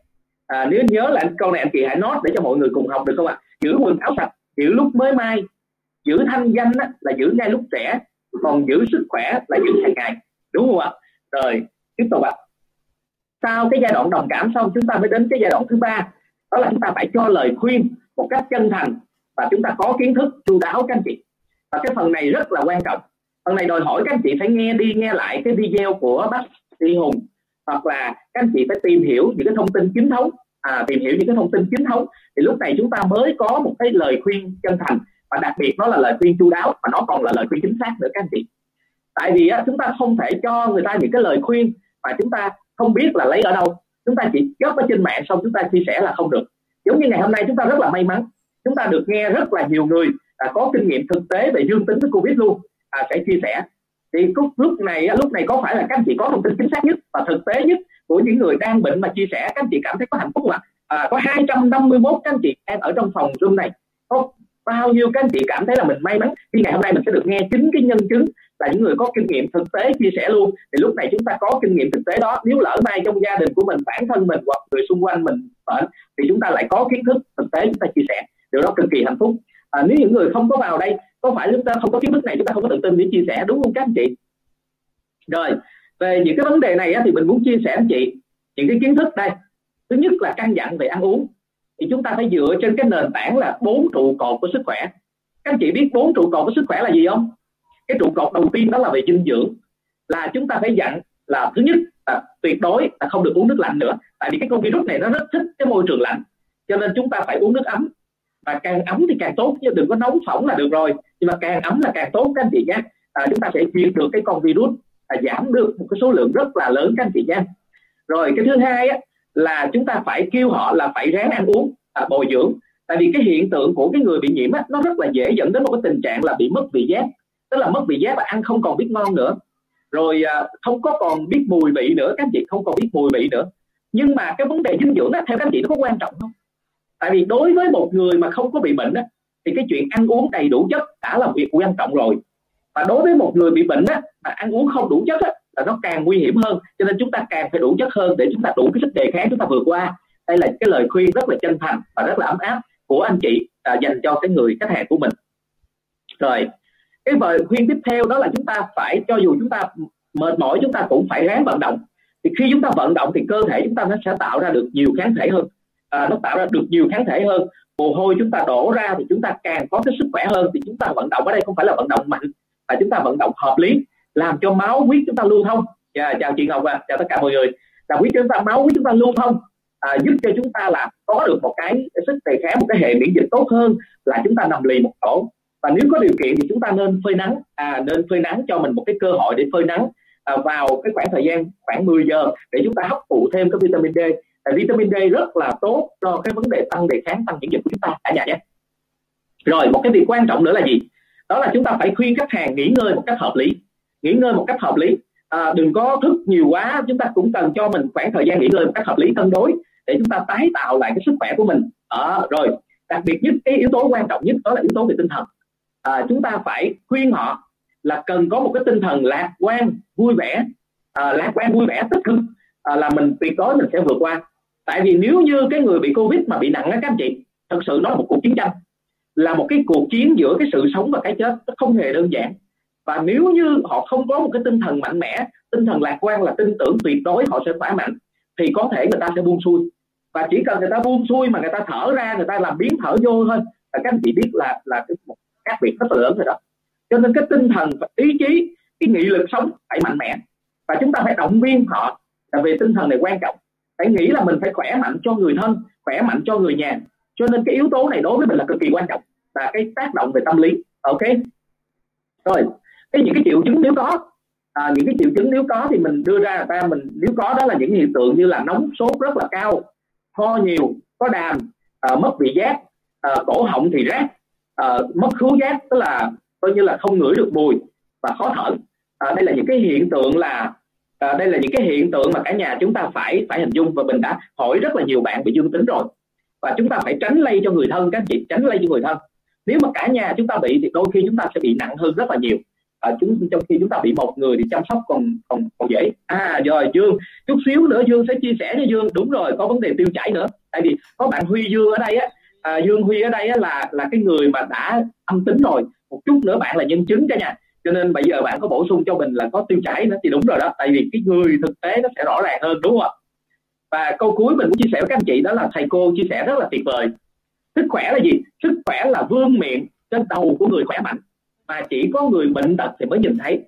À, nếu nhớ là câu này anh chị hãy nói để cho mọi người cùng học được không ạ? Giữ quần áo sạch giữ lúc mới mai giữ thanh danh á, là giữ ngay lúc trẻ. Còn giữ sức khỏe là giữ hàng ngày. Đúng không ạ? Rồi tiếp tục ạ. Sau cái giai đoạn đồng cảm xong chúng ta mới đến cái giai đoạn thứ ba. Đó là chúng ta phải cho lời khuyên một cách chân thành và chúng ta có kiến thức chu đáo các anh chị. Và cái phần này rất là quan trọng. Phần này đòi hỏi các anh chị phải nghe đi nghe lại cái video của bác sĩ hùng hoặc là các anh chị phải tìm hiểu những cái thông tin chính thống. À, tìm hiểu những cái thông tin chính thống. Thì lúc này chúng ta mới có một cái lời khuyên chân thành và đặc biệt nó là lời khuyên chu đáo và nó còn là lời khuyên chính xác nữa các anh chị. Tại vì á, chúng ta không thể cho người ta những cái lời khuyên mà chúng ta không biết là lấy ở đâu. Chúng ta chỉ góp ở trên mạng xong chúng ta chia sẻ là không được giống như ngày hôm nay chúng ta rất là may mắn. Chúng ta được nghe rất là nhiều người à, có kinh nghiệm thực tế về dương tính với covid luôn à, sẽ chia sẻ. Thì lúc, lúc này lúc này có phải là các anh chị có thông tin chính xác nhất và thực tế nhất của những người đang bệnh mà chia sẻ? Các anh chị cảm thấy có hạnh phúc mà à, có 251 các anh chị đang ở trong phòng zoom này bao nhiêu các anh chị cảm thấy là mình may mắn khi ngày hôm nay mình sẽ được nghe chính cái nhân chứng là những người có kinh nghiệm thực tế chia sẻ luôn. Thì lúc này chúng ta có kinh nghiệm thực tế đó. Nếu lỡ may trong gia đình của mình bản thân mình hoặc người xung quanh mình bệnh thì chúng ta lại có kiến thức thực tế chúng ta chia sẻ. Điều đó cực kỳ hạnh phúc. À, nếu những người không có vào đây có phải chúng ta không có kiến thức này chúng ta không có tự tin để chia sẻ đúng không các anh chị? Rồi về những cái vấn đề này á, thì mình muốn chia sẻ anh chị những cái kiến thức đây. Thứ nhất là căn dặn về ăn uống thì chúng ta phải dựa trên cái nền tảng là bốn trụ cột của sức khỏe. Các anh chị biết bốn trụ cột của sức khỏe là gì không? Cái trụ cột đầu tiên đó là về dinh dưỡng. Là chúng ta phải dặn là thứ nhất là tuyệt đối là không được uống nước lạnh nữa. Tại vì cái con virus này nó rất thích cái môi trường lạnh. Cho nên chúng ta phải uống nước ấm. Và càng ấm thì càng tốt chứ đừng có nóng phỏng là được rồi. Nhưng mà càng ấm là càng tốt các anh chị nhé. À, chúng ta sẽ diệt được cái con virus à, giảm được một cái số lượng rất là lớn các anh chị nhé. Rồi cái thứ hai á, là chúng ta phải kêu họ là phải ráng ăn uống à, bồi dưỡng. Tại vì cái hiện tượng của cái người bị nhiễm á, nó rất là dễ dẫn đến một cái tình trạng là bị mất vị giác. Tức là mất vị giác và ăn không còn biết ngon nữa. Rồi à, không có còn biết mùi vị nữa các anh chị không còn biết mùi vị nữa. Nhưng mà cái vấn đề dinh dưỡng á, theo các anh chị nó có quan trọng không? Tại vì đối với một người mà không có bị bệnh á, thì cái chuyện ăn uống đầy đủ chất đã là việc quan trọng rồi. Và đối với một người bị bệnh á, mà ăn uống không đủ chất á, là nó càng nguy hiểm hơn cho nên chúng ta càng phải đủ chất hơn để chúng ta đủ cái sức đề kháng chúng ta vượt qua đây là cái lời khuyên rất là chân thành và rất là ấm áp của anh chị à, dành cho cái người khách hàng của mình rồi cái lời khuyên tiếp theo đó là chúng ta phải cho dù chúng ta mệt mỏi chúng ta cũng phải ráng vận động thì khi chúng ta vận động thì cơ thể chúng ta nó sẽ tạo ra được nhiều kháng thể hơn à, nó tạo ra được nhiều kháng thể hơn mồ hôi chúng ta đổ ra thì chúng ta càng có cái sức khỏe hơn thì chúng ta vận động ở đây không phải là vận động mạnh mà chúng ta vận động hợp lý làm cho máu huyết chúng ta lưu thông. Yeah, chào chị Ngọc à, chào tất cả mọi người. Là huyết chúng ta máu huyết chúng ta lưu thông à, giúp cho chúng ta là có được một cái sức đề kháng một cái hệ miễn dịch tốt hơn là chúng ta nằm lì một chỗ. Và nếu có điều kiện thì chúng ta nên phơi nắng à, nên phơi nắng cho mình một cái cơ hội để phơi nắng à, vào cái khoảng thời gian khoảng 10 giờ để chúng ta hấp thụ thêm cái vitamin D. À, vitamin D rất là tốt cho cái vấn đề tăng đề kháng tăng miễn dịch của chúng ta. Cả nhà nhé rồi một cái việc quan trọng nữa là gì? Đó là chúng ta phải khuyên khách hàng nghỉ ngơi một cách hợp lý nghỉ ngơi một cách hợp lý. À, đừng có thức nhiều quá chúng ta cũng cần cho mình khoảng thời gian nghỉ ngơi một cách hợp lý cân đối để chúng ta tái tạo lại cái sức khỏe của mình. À, rồi đặc biệt nhất cái yếu tố quan trọng nhất đó là yếu tố về tinh thần. À, chúng ta phải khuyên họ là cần có một cái tinh thần lạc quan vui vẻ. À, lạc quan vui vẻ tích cực. À, là mình tuyệt đối mình sẽ vượt qua. Tại vì nếu như cái người bị covid mà bị nặng á các anh chị thật sự nó là một cuộc chiến tranh. Là một cái cuộc chiến giữa cái sự sống và cái chết nó không hề đơn giản và nếu như họ không có một cái tinh thần mạnh mẽ, tinh thần lạc quan là tin tưởng tuyệt đối họ sẽ khỏe mạnh, thì có thể người ta sẽ buông xuôi. Và chỉ cần người ta buông xuôi mà người ta thở ra, người ta làm biến thở vô thôi, là các anh chị biết là là cái một khác biệt rất là lớn rồi đó. Cho nên cái tinh thần và ý chí, cái nghị lực sống phải mạnh mẽ. Và chúng ta phải động viên họ là về tinh thần này quan trọng. Phải nghĩ là mình phải khỏe mạnh cho người thân, khỏe mạnh cho người nhà. Cho nên cái yếu tố này đối với mình là cực kỳ quan trọng. Và cái tác động về tâm lý. Ok? Rồi cái những cái triệu chứng nếu có. À, những cái triệu chứng nếu có thì mình đưa ra ta mình nếu có đó là những hiện tượng như là nóng sốt rất là cao ho nhiều có đàm à, mất vị giác à, cổ họng thì rát à, mất khứu giác tức là coi như là không ngửi được mùi và khó thở. À, đây là những cái hiện tượng là à, đây là những cái hiện tượng mà cả nhà chúng ta phải phải hình dung và mình đã hỏi rất là nhiều bạn bị dương tính rồi. Và chúng ta phải tránh lây cho người thân các chị tránh lây cho người thân. Nếu mà cả nhà chúng ta bị thì đôi khi chúng ta sẽ bị nặng hơn rất là nhiều à, chúng trong khi chúng ta bị một người thì chăm sóc còn còn còn dễ. À rồi dương. Chút xíu nữa dương sẽ chia sẻ cho dương. Đúng rồi có vấn đề tiêu chảy nữa. Tại vì có bạn huy dương ở đây á. À, dương huy ở đây á, là là cái người mà đã âm tính rồi. Một chút nữa bạn là nhân chứng cả nhà cho nên bây giờ bạn có bổ sung cho mình là có tiêu chảy nữa thì đúng rồi đó. Tại vì cái người thực tế nó sẽ rõ ràng hơn đúng không ạ? Và câu cuối mình muốn chia sẻ với các anh chị đó là thầy cô chia sẻ rất là tuyệt vời. Sức khỏe là gì? Sức khỏe là vương miệng trên đầu của người khỏe mạnh mà chỉ có người bệnh tật thì mới nhìn thấy.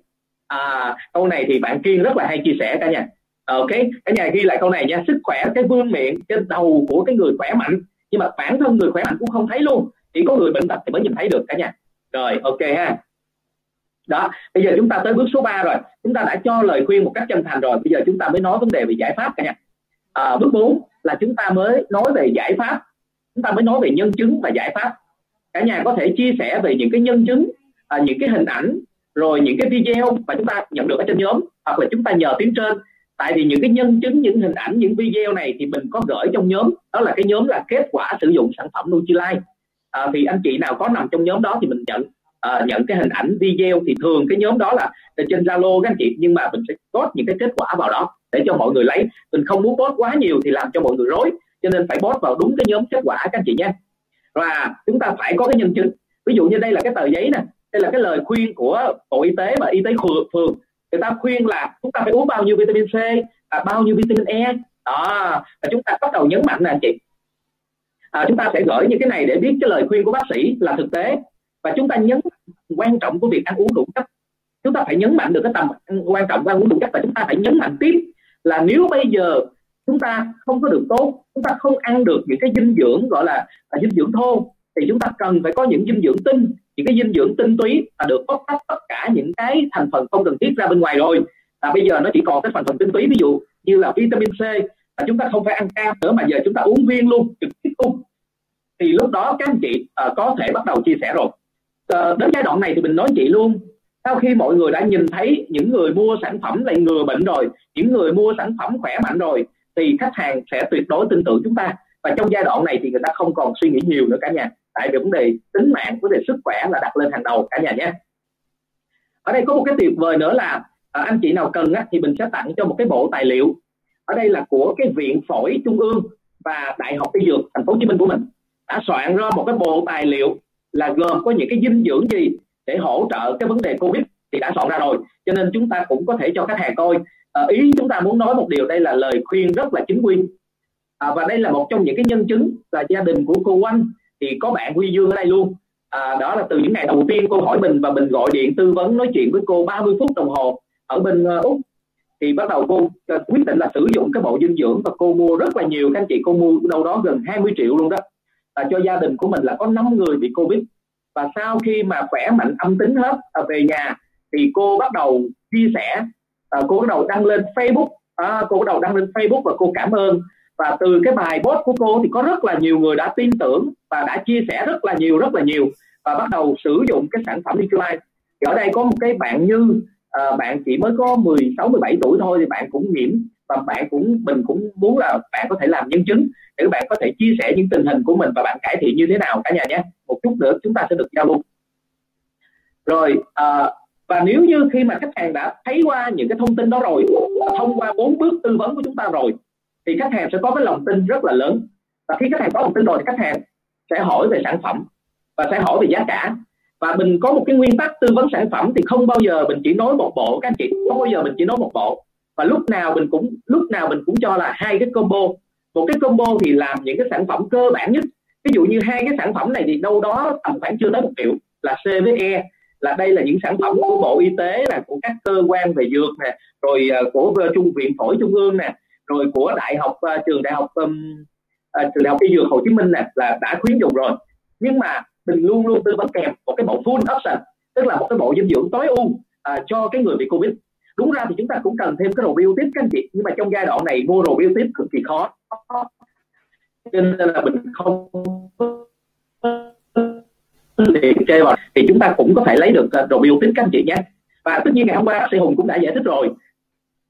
À, câu này thì bạn kiên rất là hay chia sẻ cả nhà. Ờ, ok cả nhà ghi lại câu này nha. Sức khỏe cái vương miệng cái đầu của cái người khỏe mạnh. Nhưng mà bản thân người khỏe mạnh cũng không thấy luôn. Chỉ có người bệnh tật thì mới nhìn thấy được cả nhà. Rồi ok ha. Đó bây giờ chúng ta tới bước số 3 rồi. Chúng ta đã cho lời khuyên một cách chân thành rồi. Bây giờ chúng ta mới nói vấn đề về giải pháp cả nhà. À, bước 4 là chúng ta mới nói về giải pháp. Chúng ta mới nói về nhân chứng và giải pháp. Cả nhà có thể chia sẻ về những cái nhân chứng à, những cái hình ảnh rồi những cái video mà chúng ta nhận được ở trên nhóm hoặc là chúng ta nhờ tiếng trên. Tại vì những cái nhân chứng những hình ảnh những video này thì mình có gửi trong nhóm. Đó là cái nhóm là kết quả sử dụng sản phẩm Nutrilite à, thì anh chị nào có nằm trong nhóm đó thì mình nhận à, nhận cái hình ảnh video. Thì thường cái nhóm đó là trên Zalo các anh chị nhưng mà mình sẽ post những cái kết quả vào đó để cho mọi người lấy. Mình không muốn post quá nhiều thì làm cho mọi người rối cho nên phải post vào đúng cái nhóm kết quả các anh chị nha. Và chúng ta phải có cái nhân chứng. Ví dụ như đây là cái tờ giấy nè đây là cái lời khuyên của bộ y tế và y tế phường phường. Người ta khuyên là chúng ta phải uống bao nhiêu vitamin C à, bao nhiêu vitamin E. Đó và chúng ta bắt đầu nhấn mạnh nè anh chị. À, chúng ta sẽ gửi những cái này để biết cái lời khuyên của bác sĩ là thực tế. Và chúng ta nhấn quan trọng của việc ăn uống đủ chất. Chúng ta phải nhấn mạnh được cái tầm quan trọng của ăn uống đủ chất và chúng ta phải nhấn mạnh tiếp là nếu bây giờ chúng ta không có được tốt chúng ta không ăn được những cái dinh dưỡng gọi là, là dinh dưỡng thô thì chúng ta cần phải có những dinh dưỡng tinh những cái dinh dưỡng tinh túy là được bóc tách tất cả những cái thành phần không cần thiết ra bên ngoài rồi. Và bây giờ nó chỉ còn cái thành phần tinh túy ví dụ như là vitamin C và chúng ta không phải ăn cam nữa mà giờ chúng ta uống viên luôn trực tiếp luôn thì lúc đó các anh chị uh, có thể bắt đầu chia sẻ rồi. Uh, đến giai đoạn này thì mình nói chị luôn sau khi mọi người đã nhìn thấy những người mua sản phẩm lại ngừa bệnh rồi những người mua sản phẩm khỏe mạnh rồi thì khách hàng sẽ tuyệt đối tin tưởng chúng ta. Và trong giai đoạn này thì người ta không còn suy nghĩ nhiều nữa cả nhà tại vì vấn đề tính mạng vấn đề sức khỏe là đặt lên hàng đầu cả nhà nhé. Ở đây có một cái tuyệt vời nữa là à, anh chị nào cần á, thì mình sẽ tặng cho một cái bộ tài liệu. Ở đây là của cái viện phổi trung ương và đại học y dược thành phố hồ chí minh của mình. Đã soạn ra một cái bộ tài liệu là gồm có những cái dinh dưỡng gì để hỗ trợ cái vấn đề covid thì đã soạn ra rồi. Cho nên chúng ta cũng có thể cho khách hàng coi. À, ý chúng ta muốn nói một điều đây là lời khuyên rất là chính quy. À, và đây là một trong những cái nhân chứng là gia đình của cô Oanh thì có bạn Huy Dương ở đây luôn. À, đó là từ những ngày đầu tiên cô hỏi mình và mình gọi điện tư vấn nói chuyện với cô 30 phút đồng hồ ở bên uh, úc. Thì bắt đầu cô uh, quyết định là sử dụng cái bộ dinh dưỡng và cô mua rất là nhiều. Các anh chị cô mua đâu đó gần 20 triệu luôn đó. À, cho gia đình của mình là có 5 người bị covid. Và sau khi mà khỏe mạnh âm tính hết à, về nhà thì cô bắt đầu chia sẻ. À, cô bắt đầu đăng lên Facebook. À, cô bắt đầu đăng lên Facebook và cô cảm ơn và từ cái bài post của cô thì có rất là nhiều người đã tin tưởng và đã chia sẻ rất là nhiều rất là nhiều và bắt đầu sử dụng cái sản phẩm Nutrilite ở đây có một cái bạn như à, bạn chỉ mới có 16 17 tuổi thôi thì bạn cũng nhiễm và bạn cũng mình cũng muốn là bạn có thể làm nhân chứng để các bạn có thể chia sẻ những tình hình của mình và bạn cải thiện như thế nào cả nhà nhé. Một chút nữa chúng ta sẽ được giao lưu. Rồi à, và nếu như khi mà khách hàng đã thấy qua những cái thông tin đó rồi thông qua bốn bước tư vấn của chúng ta rồi thì khách hàng sẽ có cái lòng tin rất là lớn. Và khi khách hàng có lòng tin rồi thì khách hàng sẽ hỏi về sản phẩm và sẽ hỏi về giá cả. Và mình có một cái nguyên tắc tư vấn sản phẩm thì không bao giờ mình chỉ nói một bộ, các anh chị, không bao giờ mình chỉ nói một bộ. Và lúc nào mình cũng, lúc nào mình cũng cho là hai cái combo. Một cái combo thì làm những cái sản phẩm cơ bản nhất. Ví dụ như hai cái sản phẩm này thì đâu đó tầm khoảng chưa tới một triệu, là C với E là đây là những sản phẩm của bộ y tế là của các cơ quan về dược nè, rồi ờ, của ờ, trung viện, phổi trung ương nè rồi của đại học uh, trường đại học um, uh, trường đại học y dược Hồ Chí Minh nè là đã khuyến dụng rồi. Nhưng mà mình luôn luôn tư vấn kèm một cái bộ full option tức là một cái bộ dinh dưỡng tối ưu uh, cho cái người bị covid. Đúng ra thì chúng ta cũng cần thêm cái probiotic các anh chị. Nhưng mà trong giai đoạn này mua probiotic cực kỳ khó. Nên là mình không liệt kê vào. Thì chúng ta cũng có thể lấy được uh, probiotic các anh chị nhé. Và tất nhiên ngày hôm qua bác sĩ hùng cũng đã giải thích rồi.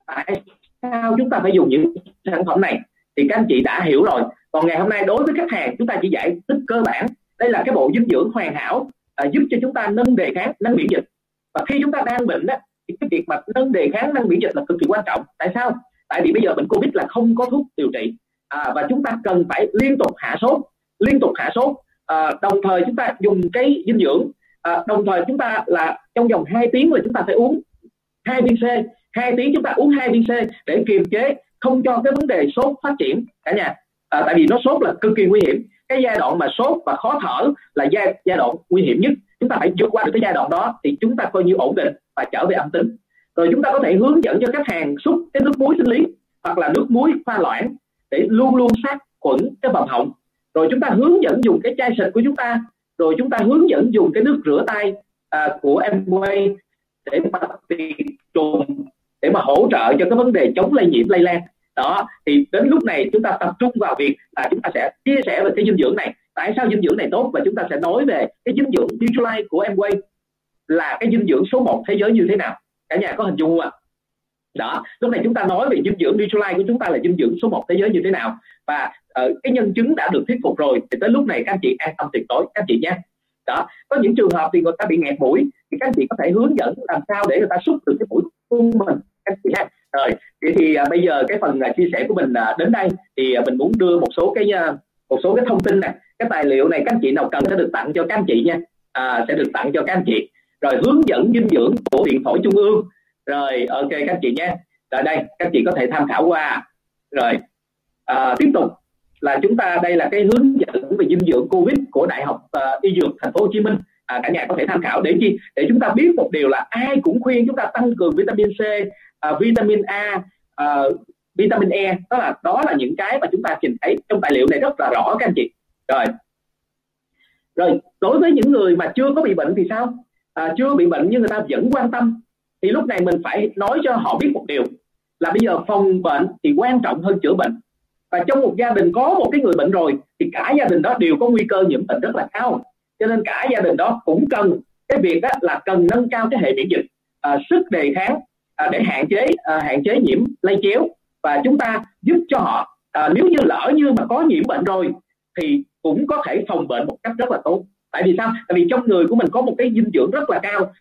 Tại sao chúng ta phải dùng những sản phẩm này. Thì các anh chị đã hiểu rồi. Còn ngày hôm nay đối với khách hàng chúng ta chỉ giải thích cơ bản. Đây là cái bộ dinh dưỡng hoàn hảo à, giúp cho chúng ta nâng đề kháng nâng miễn dịch. Và khi chúng ta đang bệnh đó thì cái việc mà nâng đề kháng nâng miễn dịch là cực kỳ quan trọng. Tại sao? Tại vì bây giờ bệnh covid là không có thuốc điều trị. À, và chúng ta cần phải liên tục hạ sốt liên tục hạ sốt. À, đồng thời chúng ta dùng cái dinh dưỡng. À, đồng thời chúng ta là trong vòng 2 tiếng là chúng ta phải uống hai viên C hai tiếng chúng ta uống hai viên C để kiềm chế không cho cái vấn đề sốt phát triển cả nhà. À, tại vì nó sốt là cực kỳ nguy hiểm. Cái giai đoạn mà sốt và khó thở là giai giai đoạn nguy hiểm nhất. Chúng ta phải vượt qua được cái giai đoạn đó thì chúng ta coi như ổn định và trở về âm tính. Rồi chúng ta có thể hướng dẫn cho khách hàng xúc cái nước muối sinh lý hoặc là nước muối pha loãng để luôn luôn sát khuẩn cái vòng họng. Rồi chúng ta hướng dẫn dùng cái chai xịt của chúng ta. Rồi chúng ta hướng dẫn dùng cái nước rửa tay à, của Amway để mà tiệt trùng để mà hỗ trợ cho cái vấn đề chống lây nhiễm lây lan. Đó thì đến lúc này chúng ta tập trung vào việc là chúng ta sẽ chia sẻ về cái dinh dưỡng này. Tại sao dinh dưỡng này tốt? Và chúng ta sẽ nói về cái dinh dưỡng Nutrilite của Amway là cái dinh dưỡng số 1 thế giới như thế nào. Cả nhà có hình dung không ạ? Đó lúc này chúng ta nói về dinh dưỡng Nutrilite của chúng ta là dinh dưỡng số 1 thế giới như thế nào. Và uh, cái nhân chứng đã được thuyết phục rồi thì tới lúc này các anh chị an tâm tuyệt đối các anh chị nhé. Đó có những trường hợp thì người ta bị nghẹt mũi thì các anh chị có thể hướng dẫn làm sao để người ta xúc được cái mũi cung mình các anh chị ha rồi vậy thì à, bây giờ cái phần à, chia sẻ của mình à, đến đây thì à, mình muốn đưa một số cái à, một số cái thông tin này cái tài liệu này các anh chị nào cần sẽ được tặng cho các anh chị nha. À, sẽ được tặng cho các anh chị. Rồi hướng dẫn dinh dưỡng của viện phổi trung ương. Rồi ok các anh chị nhé tại đây các anh chị có thể tham khảo qua. Rồi à, tiếp tục là chúng ta đây là cái hướng dẫn về dinh dưỡng covid của đại học à, y dược thành phố Hồ Chí Minh à, cả nhà có thể tham khảo để chi? Để chúng ta biết một điều là ai cũng khuyên chúng ta tăng cường vitamin C uh, vitamin A uh, vitamin E. Đó là đó là những cái mà chúng ta nhìn thấy trong tài liệu này rất là rõ các anh chị. Rồi. Rồi đối với những người mà chưa có bị bệnh thì sao? À, chưa bị bệnh nhưng người ta vẫn quan tâm thì lúc này mình phải nói cho họ biết một điều là bây giờ phòng bệnh thì quan trọng hơn chữa bệnh. Và trong một gia đình có một cái người bệnh rồi thì cả gia đình đó đều có nguy cơ nhiễm bệnh rất là cao cho nên cả gia đình đó cũng cần cái việc đó là cần nâng cao cái hệ miễn dịch à, sức đề kháng à, để hạn chế à, hạn chế nhiễm lây chéo. Và chúng ta giúp cho họ à, nếu như lỡ như mà có nhiễm bệnh rồi thì cũng có thể phòng bệnh một cách rất là tốt. Tại vì sao? Tại vì trong người của mình có một cái dinh dưỡng rất là cao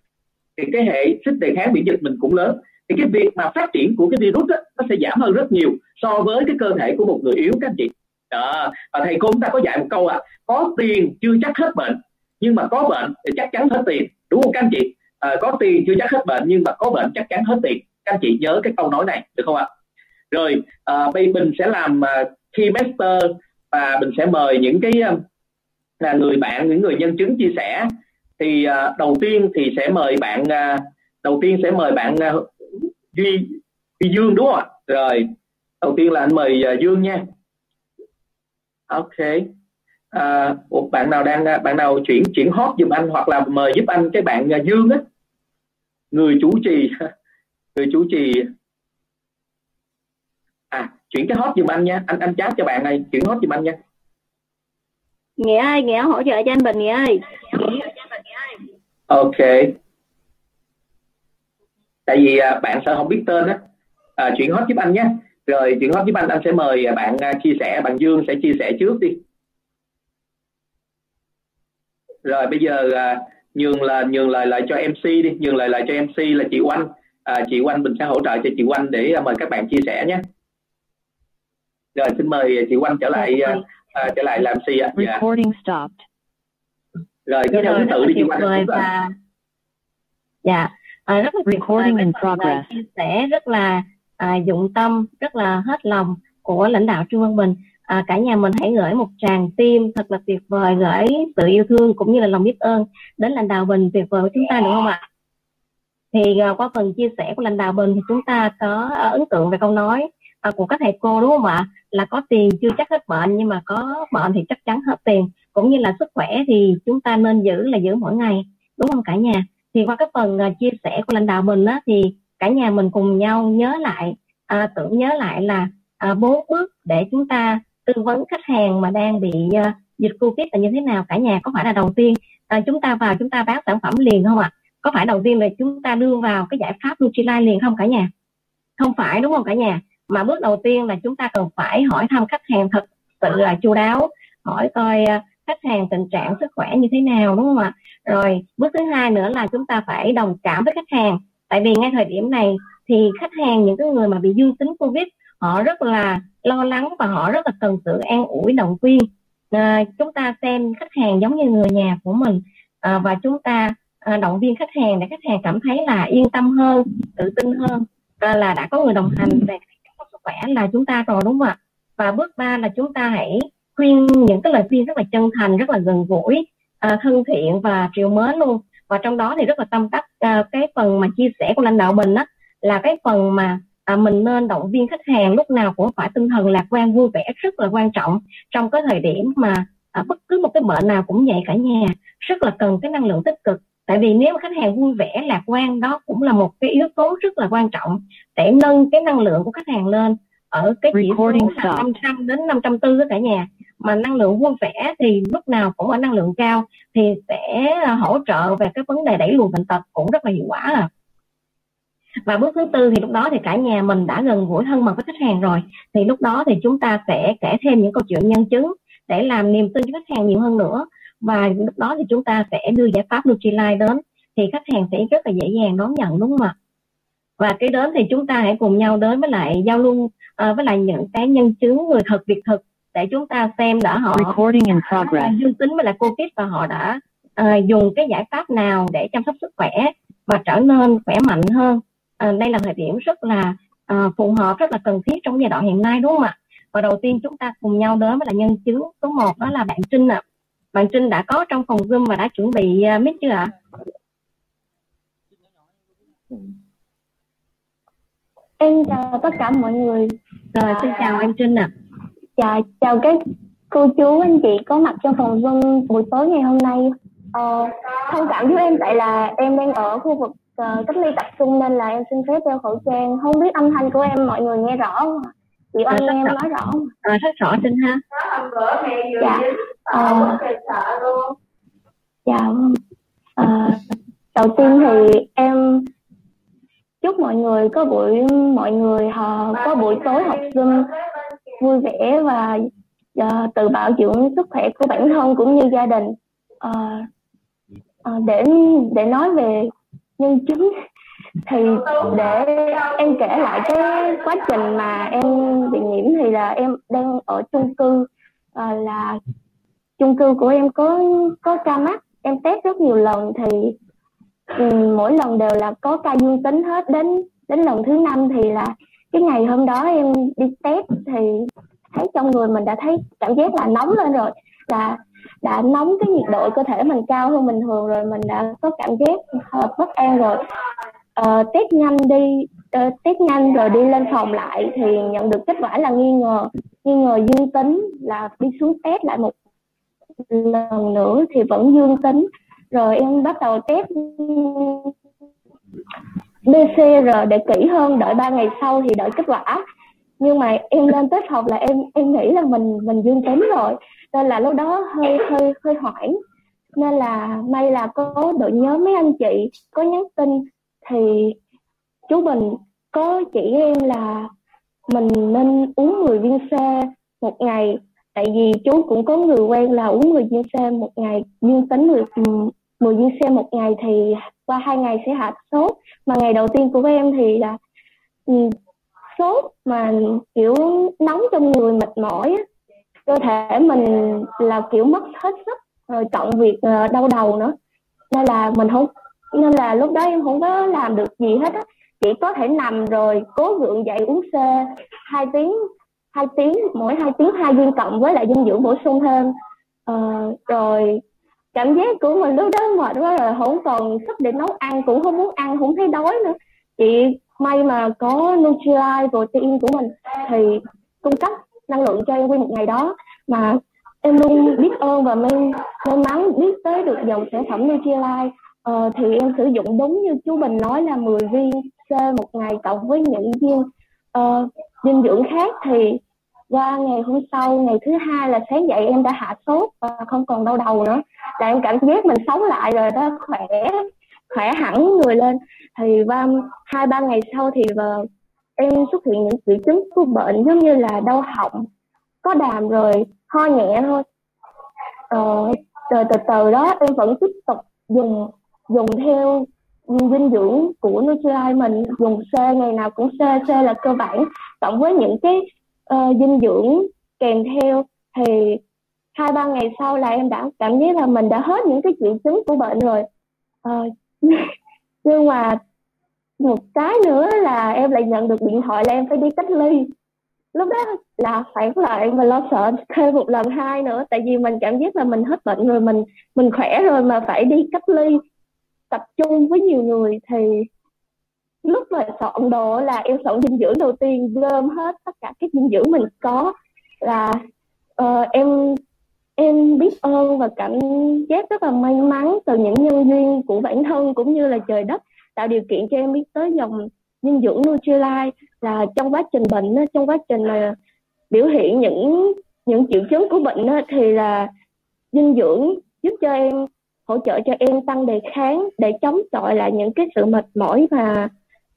thì cái hệ sức đề kháng miễn dịch mình cũng lớn. Thì cái việc mà phát triển của cái virus đó, nó sẽ giảm hơn rất nhiều so với cái cơ thể của một người yếu các anh chị. Đó. và thầy cô chúng ta có dạy một câu à có tiền chưa chắc hết bệnh nhưng mà có bệnh thì chắc chắn hết tiền. Đúng không các anh chị? À, có tiền chưa chắc hết bệnh nhưng mà có bệnh chắc chắn hết tiền. Các anh chị nhớ cái câu nói này được không ạ? Rồi à, bây mình sẽ làm uh, key master và mình sẽ mời những cái uh, là người bạn những người nhân chứng chia sẻ. Thì uh, đầu tiên thì sẽ mời bạn uh, đầu tiên sẽ mời bạn uh, duy duy dương đúng không ạ? Rồi đầu tiên là anh mời uh, dương nha. Ok à, một bạn nào đang bạn nào chuyển chuyển hot giùm anh hoặc là mời giúp anh cái bạn uh, dương á. Người chủ trì người chủ trì. À chuyển cái hot giùm anh nha. Anh anh chat cho bạn này chuyển hot giùm anh nha. Nghĩa ơi nghĩa hỗ trợ cho anh bình nghĩa ơi ok. Tại vì à, bạn sợ không biết tên á. À, chuyển hot giúp anh nhé. Rồi chuyển hot giúp anh anh sẽ mời bạn à, chia sẻ bạn Dương sẽ chia sẻ trước đi rồi bây giờ à, nhường là nhường lời lại cho MC đi nhường lời lại cho MC là chị Oanh. À, chị Oanh mình sẽ hỗ trợ cho chị Oanh để à, mời các bạn chia sẻ nhé. Rồi xin mời chị Oanh trở lại à, à, trở lại làm MC ạ. Dạ. recording stopped. Rồi cứ theo thứ tự đi chị Oanh. và... dạ. À, rất là recording in progress. chia sẻ rất là à, dụng tâm rất là hết lòng của lãnh đạo Trương Văn Bình à, cả nhà mình hãy gửi một tràng tim thật là tuyệt vời gửi sự yêu thương cũng như là lòng biết ơn đến lãnh đạo Bình tuyệt vời của chúng ta đúng không ạ? Thì à, qua phần chia sẻ của lãnh đạo Bình thì chúng ta có à, ấn tượng về câu nói à, của các thầy cô đúng không ạ? Là có tiền chưa chắc hết bệnh nhưng mà có bệnh thì chắc chắn hết tiền. Cũng như là sức khỏe thì chúng ta nên giữ là giữ mỗi ngày đúng không cả nhà? Thì qua cái phần à, chia sẻ của lãnh đạo mình á thì cả nhà mình cùng nhau nhớ lại à, tưởng nhớ lại là à, bốn bước để chúng ta tư vấn khách hàng mà đang bị uh, dịch covid là như thế nào cả nhà có phải là đầu tiên à, chúng ta vào chúng ta bán sản phẩm liền không ạ? À? có phải đầu tiên là chúng ta đưa vào cái giải pháp Nutrilite liền không cả nhà? Không phải đúng không cả nhà? Mà bước đầu tiên là chúng ta cần phải hỏi thăm khách hàng thật sự là chu đáo hỏi coi uh, khách hàng tình trạng sức khỏe như thế nào đúng không ạ? Rồi bước thứ hai nữa là chúng ta phải đồng cảm với khách hàng. Tại vì ngay thời điểm này thì khách hàng những cái người mà bị dương tính covid họ rất là lo lắng và họ rất là cần sự an ủi động viên. À, chúng ta xem khách hàng giống như người nhà của mình. À, và chúng ta à, động viên khách hàng để khách hàng cảm thấy là yên tâm hơn tự tin hơn à, là đã có người đồng hành về sức khỏe là chúng ta rồi đúng không ạ? Và bước ba là chúng ta hãy khuyên những cái lời khuyên rất là chân thành rất là gần gũi à, thân thiện và triều mến luôn. Và trong đó thì rất là tâm đắc à, cái phần mà chia sẻ của lãnh đạo mình đó là cái phần mà à, mình nên động viên khách hàng lúc nào cũng phải tinh thần lạc quan vui vẻ rất là quan trọng. Trong cái thời điểm mà à, bất cứ một cái bệnh nào cũng vậy cả nhà rất là cần cái năng lượng tích cực. Tại vì nếu mà khách hàng vui vẻ lạc quan đó cũng là một cái yếu tố rất là quan trọng để nâng cái năng lượng của khách hàng lên. Ở cái chỉ số là 500 đến 540 cả nhà mà năng lượng vui vẻ thì lúc nào cũng ở năng lượng cao thì sẽ hỗ trợ về cái vấn đề đẩy lùi bệnh tật cũng rất là hiệu quả à và bước thứ tư thì lúc đó thì cả nhà mình đã gần gũi thân mật với khách hàng rồi. Thì lúc đó thì chúng ta sẽ kể thêm những câu chuyện nhân chứng để làm niềm tin cho khách hàng nhiều hơn nữa. Và lúc đó thì chúng ta sẽ đưa giải pháp Nutrilite đến thì khách hàng sẽ rất là dễ dàng đón nhận đúng không ạ? Và cái đến thì chúng ta hãy cùng nhau đến với lại giao lưu uh, với lại những cái nhân chứng người thật việc thực để chúng ta xem đã họ Recording in progress. dương tính với lại covid và họ đã uh, dùng cái giải pháp nào để chăm sóc sức khỏe và trở nên khỏe mạnh hơn uh, đây là thời điểm rất là uh, phù hợp rất là cần thiết trong giai đoạn hiện nay đúng không ạ và đầu tiên chúng ta cùng nhau đến với là nhân chứng số 1 đó là bạn Trinh ạ à. bạn Trinh đã có trong phòng Zoom và đã chuẩn bị uh, mic chưa ạ Em chào tất cả mọi người. Rồi xin chào em Trinh ạ. À. Chào chào các cô chú anh chị có mặt trong phòng Zoom buổi tối ngày hôm nay. Ờ, thông cảm giúp em tại là em đang ở khu vực uh, cách ly tập trung nên là em xin phép đeo khẩu trang. Không biết âm thanh của em mọi người nghe rõ không? chị oanh nghe em nói rõ không à, rất rõ xin ha. Dạ. ờ, dạ vâng. ờ, đầu tiên thì em chúc mọi người có buổi mọi người họ có buổi tối học sinh vui vẻ và uh, tự bảo dưỡng sức khỏe của bản thân cũng như gia đình. Uh, uh, để để nói về nhân chứng thì để em kể lại cái quá trình mà em bị nhiễm thì là em đang ở chung cư. À, là chung cư của em có có ca mắc em test rất nhiều lần thì um, mỗi lần đều là có ca dương tính hết. Đến đến lần thứ năm thì là cái ngày hôm đó em đi test thì thấy trong người mình đã thấy cảm giác là nóng lên rồi là đã nóng cái nhiệt độ cơ thể mình cao hơn bình thường rồi mình đã có cảm giác bất an rồi. Uh, test nhanh đi uh, test nhanh rồi đi lên phòng lại thì nhận được kết quả là nghi ngờ nghi ngờ dương tính là đi xuống test lại một lần nữa thì vẫn dương tính. Rồi em bắt đầu test PCR để kỹ hơn đợi ba ngày sau thì đợi kết quả. Nhưng mà em lên tới phòng là em em nghĩ là mình mình dương tính rồi nên là lúc đó hơi hơi hơi hoảng. Nên là may là có đội nhóm mấy anh chị có nhắn tin. Thì chú Bình có chỉ em là mình nên uống 10 viên xe một ngày. Tại vì chú cũng có người quen là uống 10 viên xe một ngày. Dương tính 10, 10 viên xe một ngày thì qua hai ngày sẽ hạ sốt. Mà ngày đầu tiên của em thì là ừ, sốt mà kiểu nóng trong người mệt mỏi cơ thể mình là kiểu mất hết sức rồi cộng việc ờ, đau đầu nữa. Nên là mình không nên là lúc đó em không có làm được gì hết á. Chỉ có thể nằm rồi cố gượng dậy uống xe hai tiếng hai tiếng mỗi hai tiếng hai viên cộng với lại dinh dưỡng bổ sung thêm. Ờ, rồi cảm giác của mình lúc đó mệt quá rồi không còn sức để nấu ăn cũng không muốn ăn không thấy đói nữa. Chị may mà có Nutrilite protein của mình thì cung cấp năng lượng cho em nguyên một ngày đó. Mà em luôn biết ơn và may, may mắn biết tới được dòng sản phẩm Nutrilite ờ, thì em sử dụng đúng như chú Bình nói là 10 viên C một ngày cộng với những viên uh, dinh dưỡng khác. Thì qua ngày hôm sau ngày thứ hai là sáng dậy em đã hạ sốt và không còn đau đầu nữa. Là em cảm giác mình sống lại rồi đó khỏe khỏe hẳn người lên. Thì qua hai ba ngày sau thì uh, em xuất hiện những triệu chứng của bệnh giống như là đau họng có đàm rồi ho nhẹ thôi. Ờ, rồi từ từ đó em vẫn tiếp tục dùng dùng theo dinh dưỡng của Nutrilite mình dùng C ngày nào cũng C C là cơ bản. Cộng với những cái uh, dinh dưỡng kèm theo thì hai ba ngày sau là em đã cảm giác là mình đã hết những cái triệu chứng của bệnh rồi. Uh, nhưng mà một cái nữa là em lại nhận được điện thoại là em phải đi cách ly. Lúc đó là phản lại và lo sợ thêm một lần hai nữa tại vì mình cảm giác là mình hết bệnh rồi mình mình khỏe rồi mà phải đi cách ly tập trung với nhiều người. Thì lúc mà soạn đồ là em soạn dinh dưỡng đầu tiên gom hết tất cả các dinh dưỡng mình có là uh, em em biết ơn và cảm giác rất là may mắn từ những nhân duyên của bản thân cũng như là trời đất tạo điều kiện cho em biết tới dòng dinh dưỡng Nutrilite là trong quá trình bệnh trong quá trình mà biểu hiện những những triệu chứng của bệnh thì là dinh dưỡng giúp cho em hỗ trợ cho em tăng đề kháng để chống chọi lại những cái sự mệt mỏi và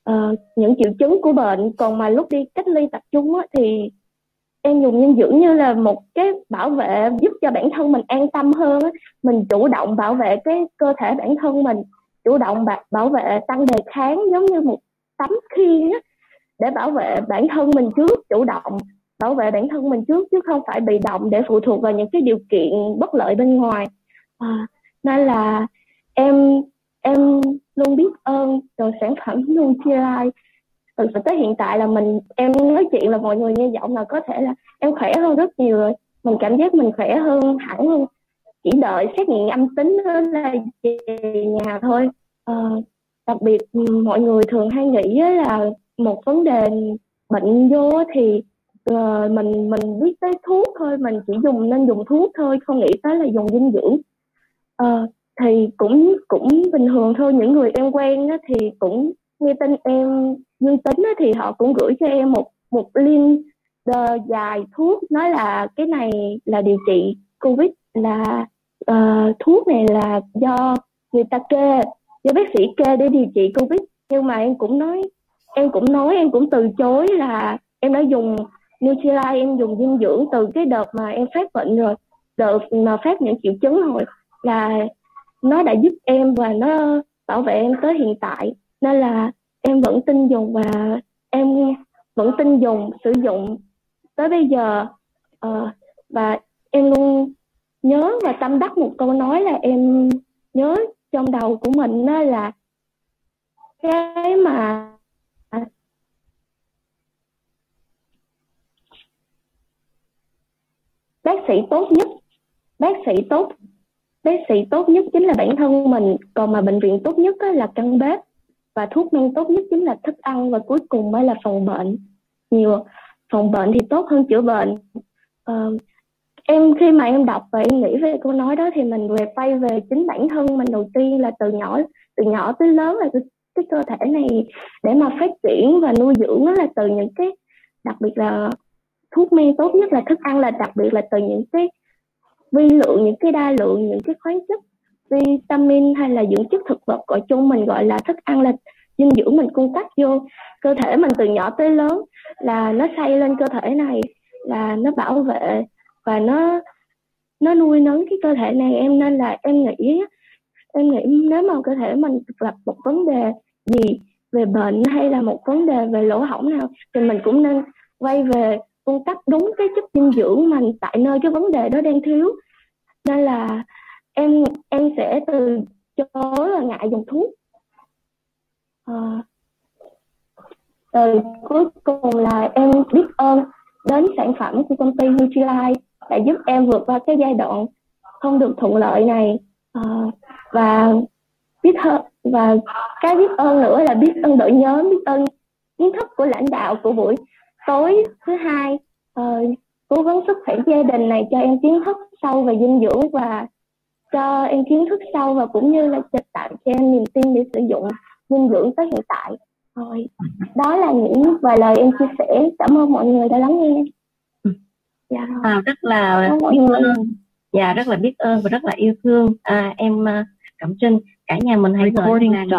uh, những triệu chứng của bệnh còn mà lúc đi cách ly tập trung á, thì em dùng dinh dưỡng như là một cái bảo vệ giúp cho bản thân mình an tâm hơn á. mình chủ động bảo vệ cái cơ thể bản thân mình chủ động bảo vệ tăng đề kháng giống như một tấm khiên á, để bảo vệ bản thân mình trước chủ động bảo vệ bản thân mình trước chứ không phải bị động để phụ thuộc vào những cái điều kiện bất lợi bên ngoài. À, nên là em em luôn biết ơn từ sản phẩm Nutrilite từ sự tới hiện tại là mình em nói chuyện là mọi người nghe giọng là có thể là em khỏe hơn rất nhiều rồi. Mình cảm giác mình khỏe hơn hẳn luôn chỉ đợi xét nghiệm âm tính là về nhà thôi. À, đặc biệt mọi người thường hay nghĩ là một vấn đề bệnh vô thì uh, mình mình biết tới thuốc thôi mình chỉ dùng nên dùng thuốc thôi không nghĩ tới là dùng dinh dưỡng. Uh, thì cũng cũng bình thường thôi những người em quen đó thì cũng nghe tin em dương tính đó, thì họ cũng gửi cho em một một link dài thuốc nói là cái này là điều trị covid là uh, thuốc này là do người ta kê do bác sĩ kê để điều trị covid. Nhưng mà em cũng nói em cũng nói em cũng từ chối là em đã dùng Nutrilite em dùng dinh dưỡng từ cái đợt mà em phát bệnh rồi đợt mà phát những triệu chứng rồi là nó đã giúp em và nó bảo vệ em tới hiện tại. Nên là em vẫn tin dùng và em vẫn tin dùng sử dụng. Tới bây giờ uh, và em luôn nhớ và tâm đắc một câu nói là em nhớ trong đầu của mình đó là cái mà bác sĩ tốt nhất bác sĩ tốt bác sĩ tốt nhất chính là bản thân mình. Còn mà bệnh viện tốt nhất là căn bếp và thuốc men tốt nhất chính là thức ăn và cuối cùng mới là phòng bệnh. Nhiều phòng bệnh thì tốt hơn chữa bệnh. Uh, em khi mà em đọc và em nghĩ về câu nói đó thì mình về quay về chính bản thân mình đầu tiên là từ nhỏ từ nhỏ tới lớn là cái, cái cơ thể này để mà phát triển và nuôi dưỡng nó là từ những cái đặc biệt là thuốc men tốt nhất là thức ăn là đặc biệt là từ những cái vi lượng những cái đa lượng những cái khoáng chất vitamin hay là dưỡng chất thực vật gọi chung mình gọi là thức ăn là dinh dưỡng mình cung cấp vô. Cơ thể mình từ nhỏ tới lớn là nó xây lên cơ thể này là nó bảo vệ và nó nó nuôi nấng cái cơ thể này em nên là em nghĩ em nghĩ nếu mà cơ thể mình gặp một vấn đề gì về bệnh hay là một vấn đề về lỗ hổng nào thì mình cũng nên quay về cung cấp đúng cái chất dinh dưỡng mình tại nơi cái vấn đề đó đang thiếu. Nên là em em sẽ từ chối là ngại dùng thuốc. Ờ, à, rồi cuối cùng là em biết ơn đến sản phẩm của công ty Nutrilite đã giúp em vượt qua cái giai đoạn không được thuận lợi này. À, và biết hơn và cái biết ơn nữa là biết ơn đội nhóm biết ơn kiến thức của lãnh đạo của buổi tối thứ hai. Uh, cố vấn sức khỏe gia đình này cho em kiến thức sâu về dinh dưỡng và cho em kiến thức sâu và cũng như là trực tạo cho em niềm tin để sử dụng dinh dưỡng tới hiện tại. Thôi đó là những vài lời em chia sẻ. Cảm ơn mọi người đã lắng nghe dạ. À, rất là biết ơn. Dạ rất là biết ơn và rất là yêu thương. À, em à, cẩm trinh cả nhà mình hãy gửi một,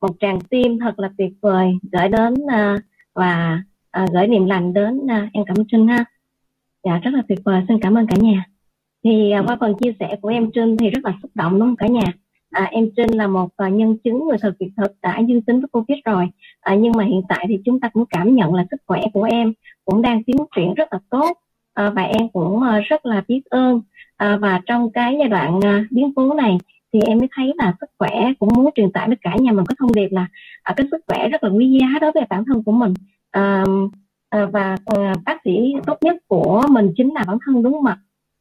một tràng tim thật là tuyệt vời gửi đến uh, và uh, gửi niềm lành đến uh, em cẩm trinh ha. Dạ rất là tuyệt vời. Xin cảm ơn cả nhà. Thì uh, qua phần chia sẻ của em trinh thì rất là xúc động đúng không cả nhà? À, em Trinh là một uh, nhân chứng người thật việc thực đã dương tính với Covid rồi. À, nhưng mà hiện tại thì chúng ta cũng cảm nhận là sức khỏe của em cũng đang tiến triển rất là tốt à, và em cũng ờ, rất là biết ơn. À, và trong cái giai đoạn biến cố này thì em mới thấy là sức khỏe cũng muốn truyền tải với cả nhà mình có thông điệp là à, cái sức khỏe rất là quý giá đối với bản thân của mình. À, à, và à, bác sĩ tốt nhất của mình chính là bản thân đúng không ạ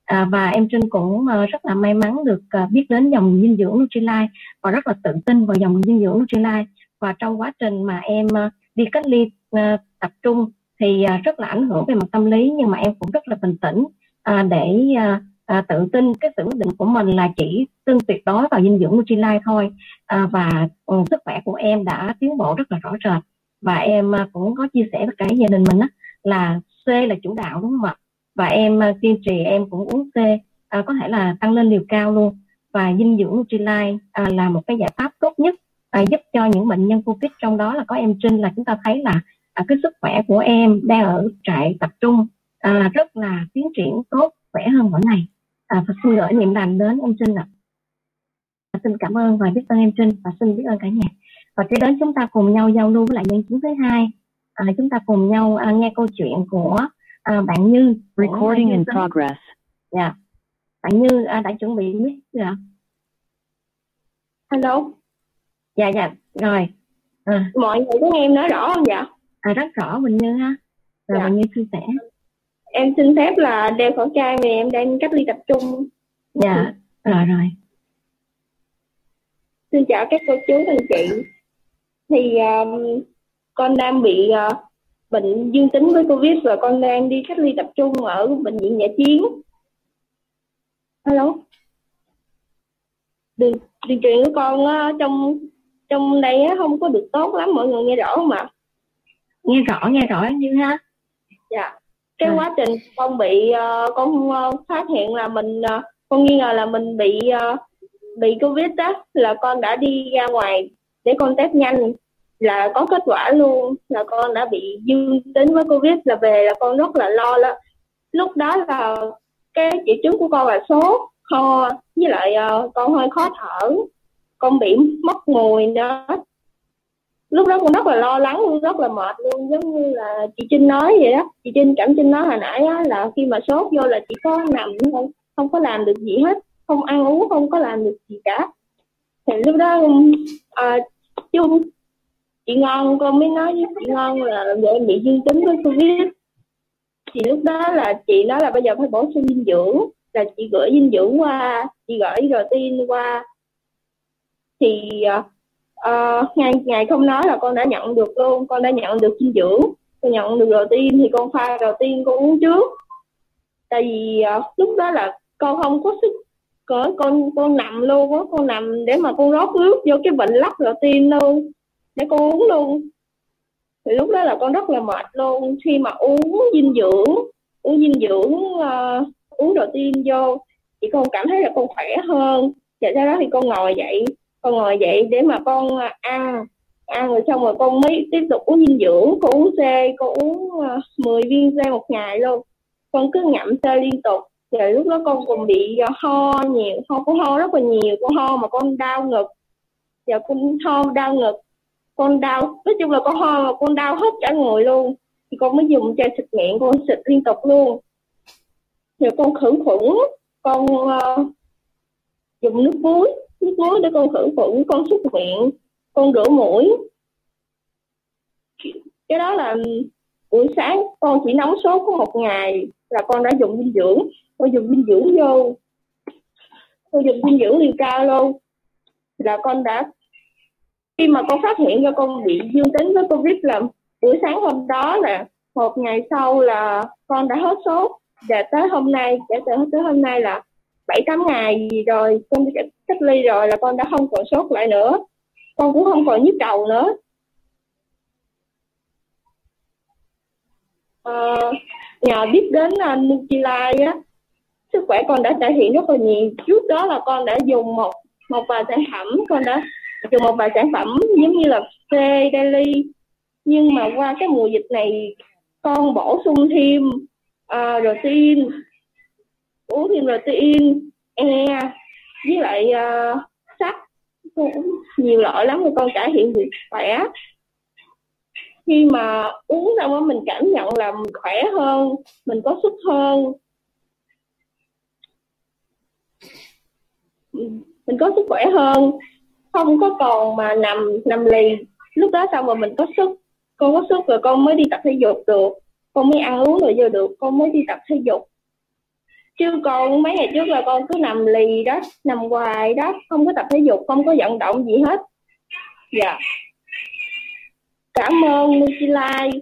à, và em Trinh cũng uh, rất là may mắn được uh, biết đến dòng dinh dưỡng Nutrilite và rất là tự tin vào dòng dinh dưỡng Nutrilite và trong quá trình mà em uh, đi cách ly uh, tập trung thì à, rất là ảnh hưởng về mặt tâm lý nhưng mà em cũng rất là bình tĩnh à, để à, à, tự tin. Cái sự quyết định của mình là chỉ tin tuyệt đối vào dinh dưỡng Nutrilite thôi à, và ừ, sức khỏe của em đã tiến bộ rất là rõ rệt. Và em cũng có chia sẻ với cả gia đình mình á, là C là chủ đạo đúng không ạ? Và em kiên trì em cũng uống C có thể là tăng lên liều cao luôn. Và dinh dưỡng Nutrilite là một cái giải pháp tốt nhất giúp cho những bệnh nhân Covid trong đó là có em Trinh là chúng ta thấy là uh, cái sức khỏe của em đang ở trại tập trung uh, rất là tiến triển tốt khỏe hơn mỗi ngày. À, và xin gửi niềm lành đến em Trinh ạ. À. xin cảm ơn và biết ơn em Trinh và xin biết ơn cả nhà. Và kế đến chúng ta cùng nhau giao lưu với lại nhân chứng thứ hai. À, chúng ta cùng nhau à, nghe câu chuyện của à, bạn Như recording in progress. Dạ. Yeah. bạn Như à, đã chuẩn bị biết chưa hello. Dạ dạ. Rồi. À. mọi người có nghe em nói rõ không dạ à rất rõ Bình Như ha. Rồi dạ. Bình Như chia sẻ. Em xin phép là đeo khẩu trang vì em đang cách ly tập trung. Dạ rồi rồi. Xin chào các cô chú anh chị. Thì um, con đang bị uh, bệnh dương tính với covid và con đang đi cách ly tập trung ở bệnh viện giải chiến. Alo đường đường truyền của con uh, trong trong đây uh, không có được tốt lắm mọi người nghe rõ không ạ nghe rõ nghe rõ như ha. Dạ. Cái quá trình con bị uh, con uh, phát hiện là mình uh, con nghi ngờ là mình bị uh, bị covid đó là con đã đi ra ngoài để con test nhanh. Là có kết quả luôn là con đã bị dương tính với covid là về là con rất là lo lắm. Lúc đó là cái triệu chứng của con là sốt ho với lại uh, con hơi khó thở. Con bị mất mùi nữa lúc đó con rất là lo lắng luôn rất là mệt luôn giống như là chị Trinh nói vậy đó. Chị Trinh cảm Trinh nói hồi nãy á, là khi mà sốt vô là chỉ có nằm không không có làm được gì hết không ăn uống không có làm được gì cả. Thì lúc đó à, chung chị ngon con mới nói với chị ngon là vợ em bị dương tính với covid. Thì lúc đó là chị nói là bây giờ phải bổ sung dinh dưỡng là chị gửi dinh dưỡng qua chị gửi protein qua. Thì à, uh, ngày ngày không nói là con đã nhận được luôn con đã nhận được dinh dưỡng con nhận được đầu tiên thì con pha đầu tiên con uống trước. Tại vì uh, lúc đó là con không có sức cỡ con con nằm luôn á con nằm để mà con rót nước vô cái bệnh lắc đầu tiên luôn để con uống luôn. Thì lúc đó là con rất là mệt luôn khi mà uống dinh dưỡng uống dinh dưỡng uh, uống đầu tiên vô thì con cảm thấy là con khỏe hơn. Và sau đó thì con ngồi dậy con ngồi dậy để mà con à, ăn. Ăn rồi xong rồi con mới tiếp tục uống dinh dưỡng con uống C con uống à, 10 viên C một ngày luôn. Con cứ ngậm C liên tục. Rồi lúc đó con còn bị à, ho nhiều ho con ho rất là nhiều con ho mà con đau ngực. Giờ con ho đau ngực con đau nói chung là con ho mà con đau hết cả người luôn. Thì con mới dùng chai xịt miệng con xịt liên tục luôn. Rồi con khử khuẩn con uh, dùng nước muối nước muối để con khử khuẩn, con xúc miệng, con rửa mũi. Cái đó là buổi sáng con chỉ nóng sốt có một ngày là con đã dùng dinh dưỡng. Con dùng dinh dưỡng vô. Con dùng dinh dưỡng liều cao luôn là con đã, khi mà con phát hiện ra con bị dương tính với covid là buổi sáng hôm đó là một ngày sau là con đã hết sốt. Và tới hôm nay, kể từ tới hôm nay là bảy tám ngày gì rồi con đi cách ly rồi là con đã không còn sốt lại nữa. Con cũng không còn nhức đầu nữa. Ờ, à, nhờ biết đến à, uh, Nutrilite á sức khỏe con đã cải thiện rất là nhiều. Trước đó là con đã dùng một một vài sản phẩm con đã dùng một vài sản phẩm giống như là C daily. Nhưng mà qua cái mùa dịch này con bổ sung thêm uh, protein uống thêm protein e với lại ờ, uh, sắt nhiều loại lắm rồi con cải thiện được khỏe. Khi mà uống xong đó mình cảm nhận là mình khỏe hơn mình có sức hơn. Ừ, mình có sức khỏe hơn không có còn mà nằm nằm lì. Lúc đó xong rồi mình có sức? Con có sức rồi con mới đi tập thể dục được. Con mới ăn uống rồi giờ được con mới đi tập thể dục chứ con mấy ngày trước là con cứ nằm lì đó, nằm hoài đó, không có tập thể dục, không có vận động gì hết. Dạ. Cảm ơn Nutrilite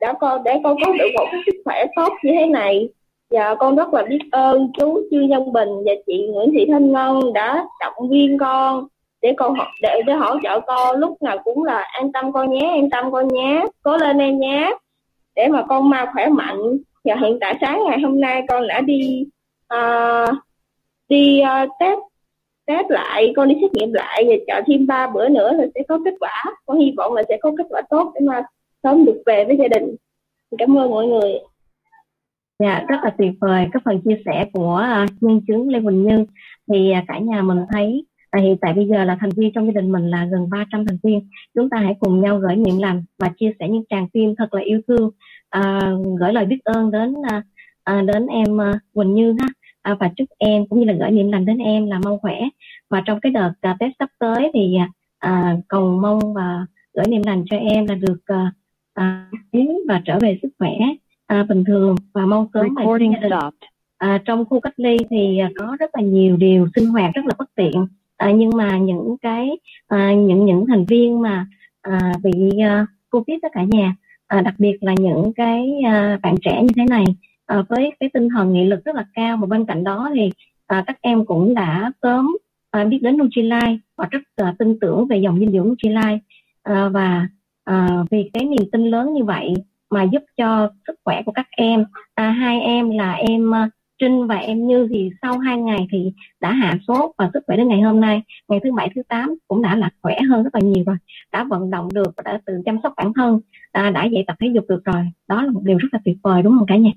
đã con để con có được một sức khỏe tốt như thế này. Và con rất là biết ơn chú Trương Nhân Bình và chị Nguyễn Thị Thanh Ngân đã động viên con để con học để để hỗ trợ con. Lúc nào cũng là an tâm con nhé, an tâm con nhé. Cố lên em nhé, để mà con mau khỏe mạnh. Và hiện tại sáng ngày hôm nay con đã đi uh, đi uh, test test lại con đi xét nghiệm lại và chờ thêm ba bữa nữa là sẽ có kết quả. Con hy vọng là sẽ có kết quả tốt để mà sớm được về với gia đình. Cảm ơn mọi người. Dạ, rất là tuyệt vời các phần chia sẻ của ờ, uh, nhân chứng Lê Quỳnh Như thì uh, cả nhà mình thấy À, hiện tại bây giờ là thành viên trong gia đình mình là gần 300 thành viên. Chúng ta hãy cùng nhau gửi niệm lành và chia sẻ những tràng phim thật là yêu thương, à, gửi lời biết ơn đến à, đến em à, Quỳnh Như ha à, và chúc em cũng như là gửi niềm lành đến em là mau khỏe. Và trong cái đợt à, Tết sắp tới thì à, cầu mong và gửi niềm lành cho em là được à, à, và trở về sức khỏe à, bình thường và mong sớm. À, trong khu cách ly thì à, có rất là nhiều điều sinh hoạt rất là bất tiện à, nhưng mà những cái à, những những thành viên mà à, bị à, covid đó cả nhà à, đặc biệt là những cái à, bạn trẻ như thế này à, với cái tinh thần nghị lực rất là cao mà bên cạnh đó thì à, các em cũng đã sớm à, biết đến Nutrilite và rất à, tin tưởng về dòng dinh dưỡng Nutrilite à, và à, vì cái niềm tin lớn như vậy mà giúp cho sức khỏe của các em à, hai em là em Trinh và em Như thì sau hai ngày thì đã hạ sốt và sức khỏe đến ngày hôm nay. Ngày thứ bảy thứ tám cũng đã là khỏe hơn rất là nhiều rồi. Đã vận động được và đã tự chăm sóc bản thân à, đã dạy tập thể dục được rồi. Đó là một điều rất là tuyệt vời đúng không cả nhà?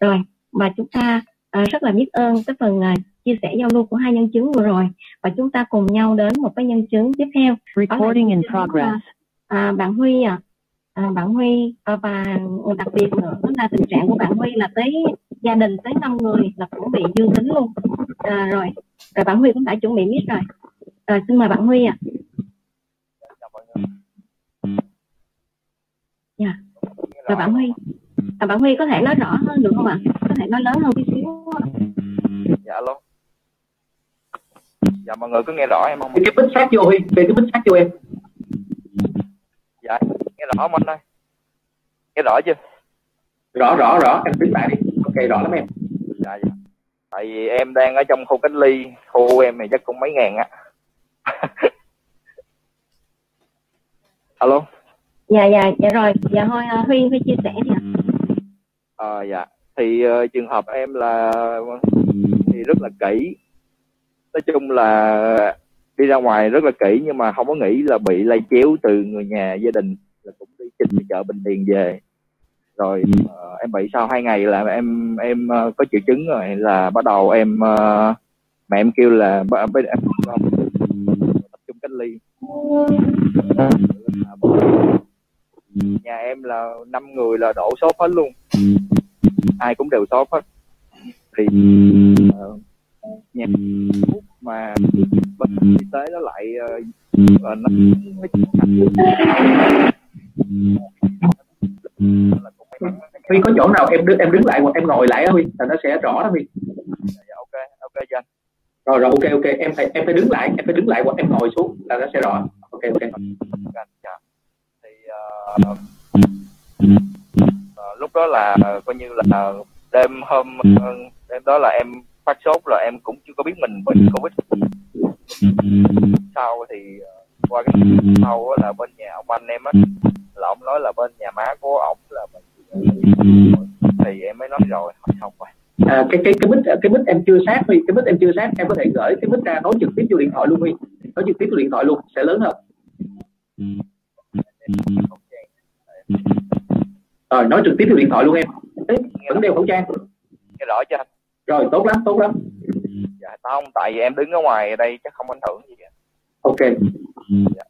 Rồi và chúng ta à, rất là biết ơn cái phần à, chia sẻ giao lưu của hai nhân chứng vừa rồi. Và chúng ta cùng nhau đến một cái nhân chứng tiếp theo. Recording in progress. à, bạn Huy à, à bạn Huy à, và đặc biệt nữa là tình trạng của bạn Huy là tới gia đình tới 5 người là cũng bị dương tính luôn. À, rồi rồi bạn Huy cũng đã chuẩn bị mic rồi. À, xin mời bạn Huy ạ. À. dạ. Rồi bạn Huy. À, bạn Huy có thể nói rõ hơn được không ạ? Có thể nói lớn hơn tí xíu. Dạ alo. Dạ mọi người cứ nghe rõ em không? Cái bích sát vô Huy về cái bích sát vô em. Dạ nghe rõ không anh ơi nghe rõ chưa? Rõ rõ rõ. Em biết lại đi ok rõ lắm em. Dạ dạ. Tại vì em đang ở trong khu cách ly khu em thì chắc cũng mấy ngàn á. Alo? Dạ dạ dạ rồi. Dạ thôi uh, huy huy chia sẻ đi ạ. Ờ à, dạ. Thì uh, trường hợp em là thì rất là kỹ. Nói chung là đi ra ngoài rất là kỹ nhưng mà không có nghĩ là bị lây chéo từ người nhà gia đình. Là cũng đi trên chợ bình điền về rồi uh, em bị sau hai ngày là em em uh, có triệu chứng rồi là bắt đầu em uh, mẹ em kêu là bây em tập trung cách ly. Nhà em là năm người là đổ sốt hết luôn. Ai cũng đều sốt hết. Thì uh, nhà mà bên y tế nó lại uh, nó, nó Huy có chỗ nào em đứng em đứng lại hoặc em ngồi lại á Huy là nó sẽ rõ đó Huy. Dạ ok ok cho rồi rồi ok ok em phải em phải đứng lại em phải đứng lại hoặc em ngồi xuống là nó sẽ rõ. Ok ok. Dạ. thì uh, uh, lúc đó là uh, coi như là đêm hôm đêm đó là em phát sốt rồi em cũng chưa có biết mình bệnh covid. Sau thì uh, qua cái sau là bên nhà ông anh em á là ông nói là bên nhà má của ông là thì em mới nói rồi xong rồi. À, cái cái cái mic cái mic em chưa sát huy cái mic em chưa sát em có thể gửi cái mic ra nói trực tiếp vô điện thoại luôn huy. Nói trực tiếp vô điện thoại luôn sẽ lớn hơn. Rồi nói trực tiếp vô điện thoại luôn em. Ê, vẫn đeo khẩu trang. Nghe rõ chưa rồi tốt lắm tốt lắm. Dạ không tại vì em đứng ở ngoài đây chắc không ảnh hưởng gì cả. Ok. Dạ.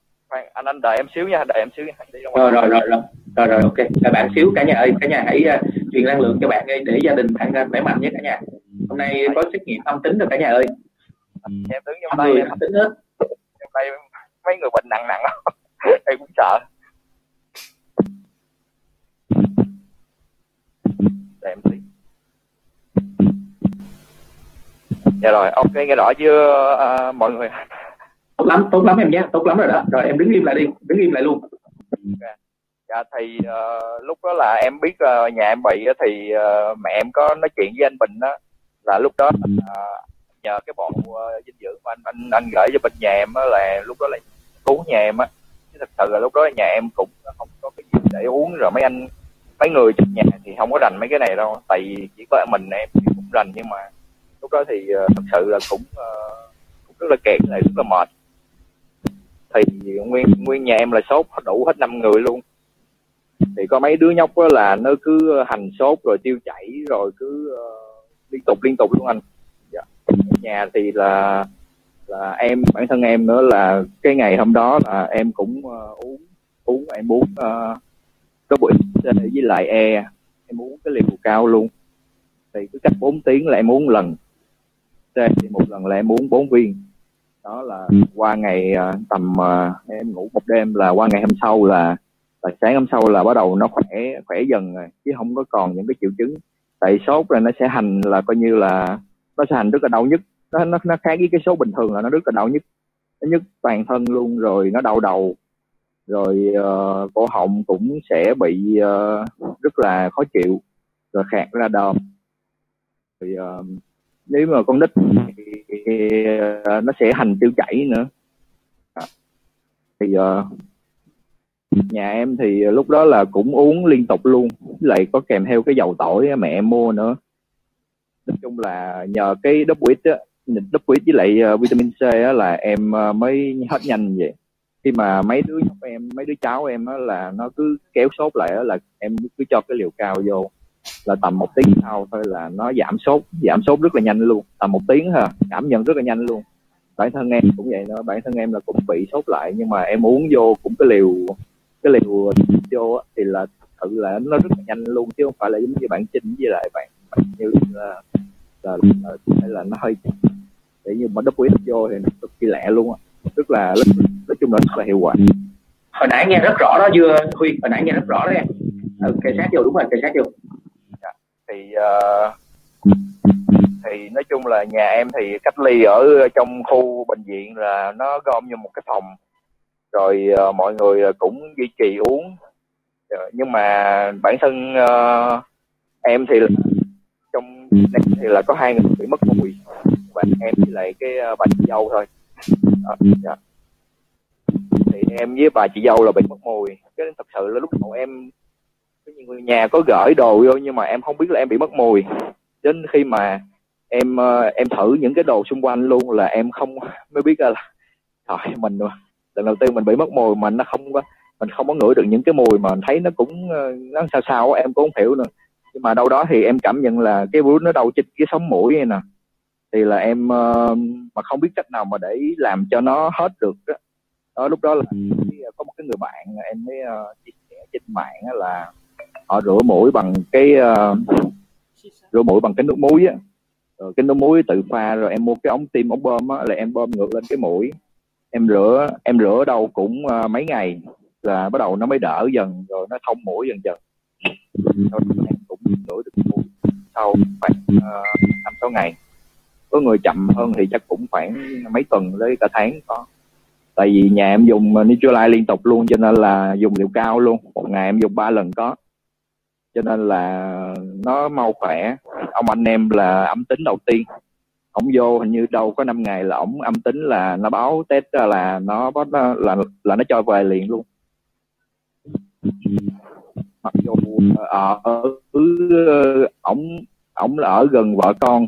anh anh đợi em xíu nha đợi em xíu nha rồi rồi rồi rồi rồi rồi ok. Các bạn xíu cả nhà ơi cả nhà hãy uh, truyền năng lượng cho bạn ơi để gia đình bạn uh, khỏe mạnh nhé cả nhà. Hôm nay có xét nghiệm âm tính rồi cả nhà ơi. Em đứng trong tay âm tính hết trong mấy người bệnh nặng nặng em cũng sợ. Để em tí. Dạ rồi ok nghe rõ chưa uh, mọi người? Tốt lắm tốt lắm em nhé tốt lắm rồi đó. Rồi em đứng im lại đi đứng im lại luôn dạ thì uh, lúc đó là em biết uh, nhà em bị thì uh, mẹ em có nói chuyện với anh bình đó là lúc đó uh, nhờ cái bộ uh, dinh dưỡng mà anh anh anh gửi cho bên nhà em đó là lúc đó là cứu nhà em á. Chứ thật sự là lúc đó nhà em cũng không có cái gì để uống rồi mấy anh mấy người trong nhà thì không có rành mấy cái này đâu. Tại vì chỉ có mình em thì cũng rành nhưng mà lúc đó thì uh, thật sự là cũng uh, cũng rất là kẹt lại rất là mệt. Thì nguyên nguyên nhà em là sốt đủ hết năm người luôn thì có mấy đứa nhóc là nó cứ hành sốt rồi tiêu chảy rồi cứ uh, liên tục liên tục luôn anh. Dạ. nhà thì là là em bản thân em nữa là cái ngày hôm đó là em cũng uh, uống uống em uống uh, có buổi với lại e. Em uống cái liều cao luôn. Thì cứ cách 4 tiếng là em uống lần. Thì một lần là em uống 4 viên. Đó là qua ngày tầm em ngủ một đêm là qua ngày hôm sau là và sáng hôm sau là bắt đầu nó khỏe khỏe dần rồi chứ không có còn những cái triệu chứng. Tại sốt là nó sẽ hành là coi như là nó sẽ hành rất là đau nhức. Nó nó nó khác với cái số bình thường là nó rất là đau nhức. Nó nhức toàn thân luôn rồi nó đau đầu. Rồi uh, cổ họng cũng sẽ bị uh, rất là khó chịu. Rồi khạc ra đờm. Thì uh, ờ, nếu mà con nít thì, thì uh, nó sẽ hành tiêu chảy nữa. À. thì uh, nhà em thì ờ, lúc đó là cũng uống liên tục luôn lại có kèm theo cái dầu tỏi mẹ em mua nữa. Nói chung là nhờ cái đốc quýt á đốc quýt với lại uh, vitamin C á là em uh, mới hết nhanh vậy. Khi mà mấy đứa nhóc em mấy đứa cháu em á là nó cứ kéo sốt lại á là em cứ cho cái liều cao vô là tầm một tiếng sau thôi là nó giảm sốt giảm sốt rất là nhanh luôn tầm một tiếng ha cảm nhận rất là nhanh luôn. Bản thân em cũng vậy đó bản thân em là cũng bị sốt lại nhưng mà em uống vô cũng cái liều cái liều vô thì là thật sự là nó rất là nhanh luôn chứ không phải là giống như bạn chinh với lại bạn, bạn như là là, là, là, là nó hơi để như mà đắp quý vô thì nó cực kỳ lẹ luôn á rất là nói chung là rất là hiệu quả. Hồi nãy nghe rất rõ đó chưa huy hồi nãy nghe rất rõ đó em. Ừ, kề sát vô đúng rồi kề sát vô. Dạ. thì uh, thì nói chung là nhà em thì cách ly ở trong khu bệnh viện là nó gom như một cái phòng rồi uh, mọi người ờ, cũng duy trì uống. Ờ, nhưng mà bản thân uh, em thì trong này thì là có hai người bị mất mùi và em thì lại cái uh, bà chị dâu thôi. Đó, dạ. thì em với bà chị dâu là bị mất mùi. Cái thật sự là lúc đầu em người nhà có gửi đồ vô nhưng mà em không biết là em bị mất mùi. Đến khi mà em uh, em thử những cái đồ xung quanh luôn là em không mới biết là trời mình lần đầu tiên mình bị mất mùi mà nó không có mình không có ngửi được những cái mùi mà thấy nó cũng uh, nó sao sao em cũng không hiểu nữa. Nhưng mà đâu đó thì em cảm nhận là cái virus nó đâu chích cái sống mũi này nè. Thì là em uh, mà không biết cách nào mà để làm cho nó hết được đó, đó lúc đó là có một cái người bạn em mới uh, chia sẻ trên mạng là họ rửa mũi bằng cái uh, rửa mũi bằng cái nước muối á. Rồi cái nước muối tự pha rồi em mua cái ống tim ống bơm á là em bơm ngược lên cái mũi em rửa em rửa đâu cũng uh, mấy ngày là bắt đầu nó mới đỡ dần rồi nó thông mũi dần dần. Em cũng rửa được mũi sau khoảng ờ, năm uh, sáu ngày. Có người chậm hơn thì chắc cũng khoảng mấy tuần tới cả tháng có. Tại vì nhà em dùng ờ, Nutrilite liên tục luôn cho nên là dùng liều cao luôn. Một ngày em dùng ba lần có. Cho nên là nó mau khỏe. Ông anh em là âm tính đầu tiên ổng vô hình như đâu có 5 ngày là ổng âm tính là nó báo test là nó là là là nó cho về liền luôn. Mặc dù ờ, ở ừ, ổng ổng là ở gần vợ con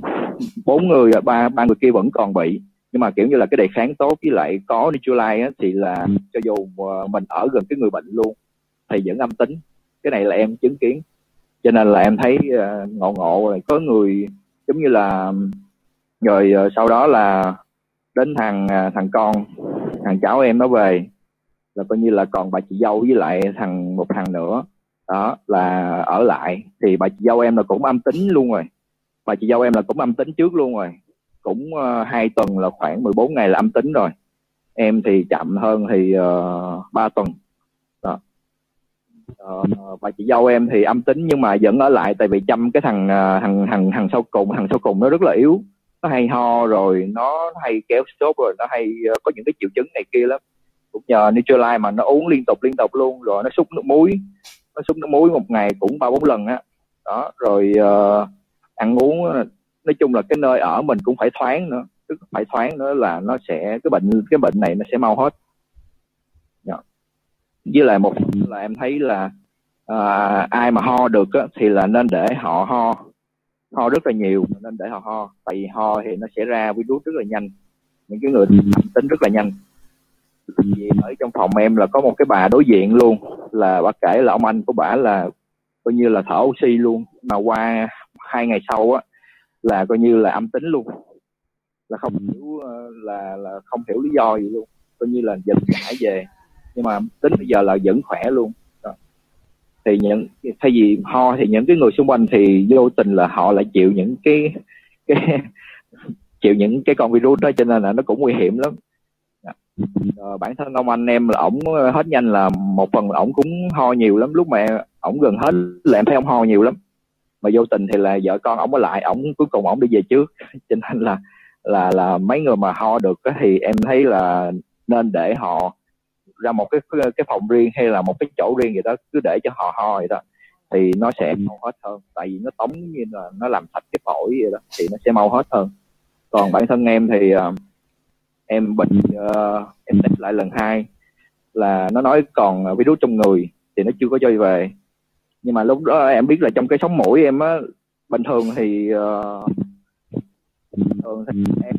bốn người ba ba người kia vẫn còn bị. Nhưng mà kiểu như là cái đề kháng tốt với lại có Nitrolai á, thì là cho dù ờ, mình ở gần cái người bệnh luôn thì vẫn âm tính. Cái này là em chứng kiến. Cho nên là em thấy uh, ngộ ngộ rồi. Có người giống như là rồi uh, sau đó là đến thằng uh, thằng con thằng cháu em nó về. Là coi như là còn bà chị dâu với lại thằng một thằng nữa. Đó là ở lại. Thì bà chị dâu em là cũng âm tính luôn rồi. Bà chị dâu em là cũng âm tính trước luôn rồi. Cũng uh, hai tuần là khoảng 14 ngày là âm tính rồi. Em thì chậm hơn thì ờ, uh, 3 tuần. Đó. Uh, bà chị dâu em thì âm tính nhưng mà vẫn ở lại tại vì chăm cái thằng uh, thằng thằng thằng sau cùng thằng sau cùng nó rất là yếu nó hay ho rồi nó hay kéo sốt rồi nó hay uh, có những cái triệu chứng này kia lắm. Cũng nhờ Nutrilite mà nó uống liên tục liên tục luôn rồi nó xúc nước muối nó xúc nước muối một ngày cũng ba bốn lần á. Đó. đó rồi uh, ăn uống ờ, nói chung là cái nơi ở mình cũng phải thoáng nữa tức phải thoáng nữa là nó sẽ cái bệnh cái bệnh này nó sẽ mau hết. Dạ. Với lại một là em thấy là uh, ai mà ho được á, thì là nên để họ ho ho rất là nhiều nên để họ ho. Tại vì ho thì nó sẽ ra virus rất là nhanh. Những cái người tính rất là nhanh. Vì ở trong phòng em là có một cái bà đối diện luôn. Là bà kể là ông anh của bà là coi như là thở oxy luôn. Mà qua hai ngày sau á là coi như là âm tính luôn. Là không hiểu ờ, là là không hiểu lý do gì luôn. Coi như là dịch giải về. Nhưng mà tính bây giờ là vẫn khỏe luôn thì những thay vì ho thì những cái người xung quanh thì vô tình là họ lại chịu những cái cái chịu những cái con virus đó cho nên là nó cũng nguy hiểm lắm. À, bản thân ông anh em là ổng hết nhanh là một phần là ổng cũng ho nhiều lắm. Lúc mà ổng gần hết là em thấy ông ho nhiều lắm. Mà vô tình thì là vợ con ổng ở lại ổng cuối cùng ổng đi về trước. Cho nên là là là mấy người mà ho được thì em thấy là nên để họ ra một cái cái phòng riêng hay là một cái chỗ riêng gì đó cứ để cho họ ho vậy đó thì nó sẽ mau hết hơn. Tại vì nó tống như là nó làm sạch cái phổi vậy đó thì nó sẽ mau hết hơn. Còn bản thân em thì uh, em bệnh uh, em test lại lần hai là nó nói còn virus trong người thì nó chưa có chơi về. Nhưng mà lúc đó em biết là trong cái sống mũi em á bình thường thì uh, thường thì em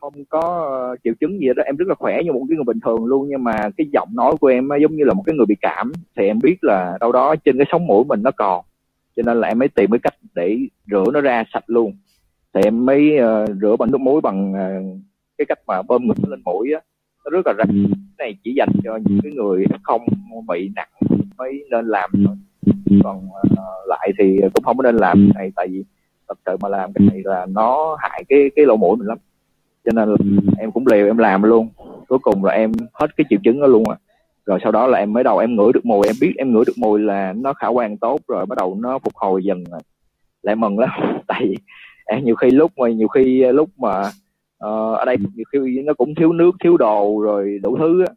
không có triệu chứng gì đó. Em rất là khỏe như một cái người bình thường luôn nhưng mà cái giọng nói của em giống như là một cái người bị cảm thì em biết là đâu đó trên cái sống mũi mình nó còn. Cho nên là em mới tìm cái cách để rửa nó ra sạch luôn. Thì em mới uh, rửa bằng nước muối bằng uh, cái cách mà bơm ngực lên mũi á. Nó rất là rạch cái này chỉ dành cho những cái người không bị nặng mới nên làm thôi. Còn uh, lại thì cũng không có nên làm cái này tại vì thật sự mà làm cái này là nó hại cái cái lỗ mũi mình lắm cho nên là em cũng liều em làm luôn. Cuối cùng là em hết cái triệu chứng đó luôn á rồi sau đó là em mới đầu em ngửi được mùi em biết em ngửi được mùi là nó khả quan tốt rồi bắt đầu nó phục hồi dần rồi. Lại mừng lắm tại vì em nhiều khi lúc mà nhiều khi lúc mà uh, ở đây nhiều khi nó cũng thiếu nước thiếu đồ rồi đủ thứ á.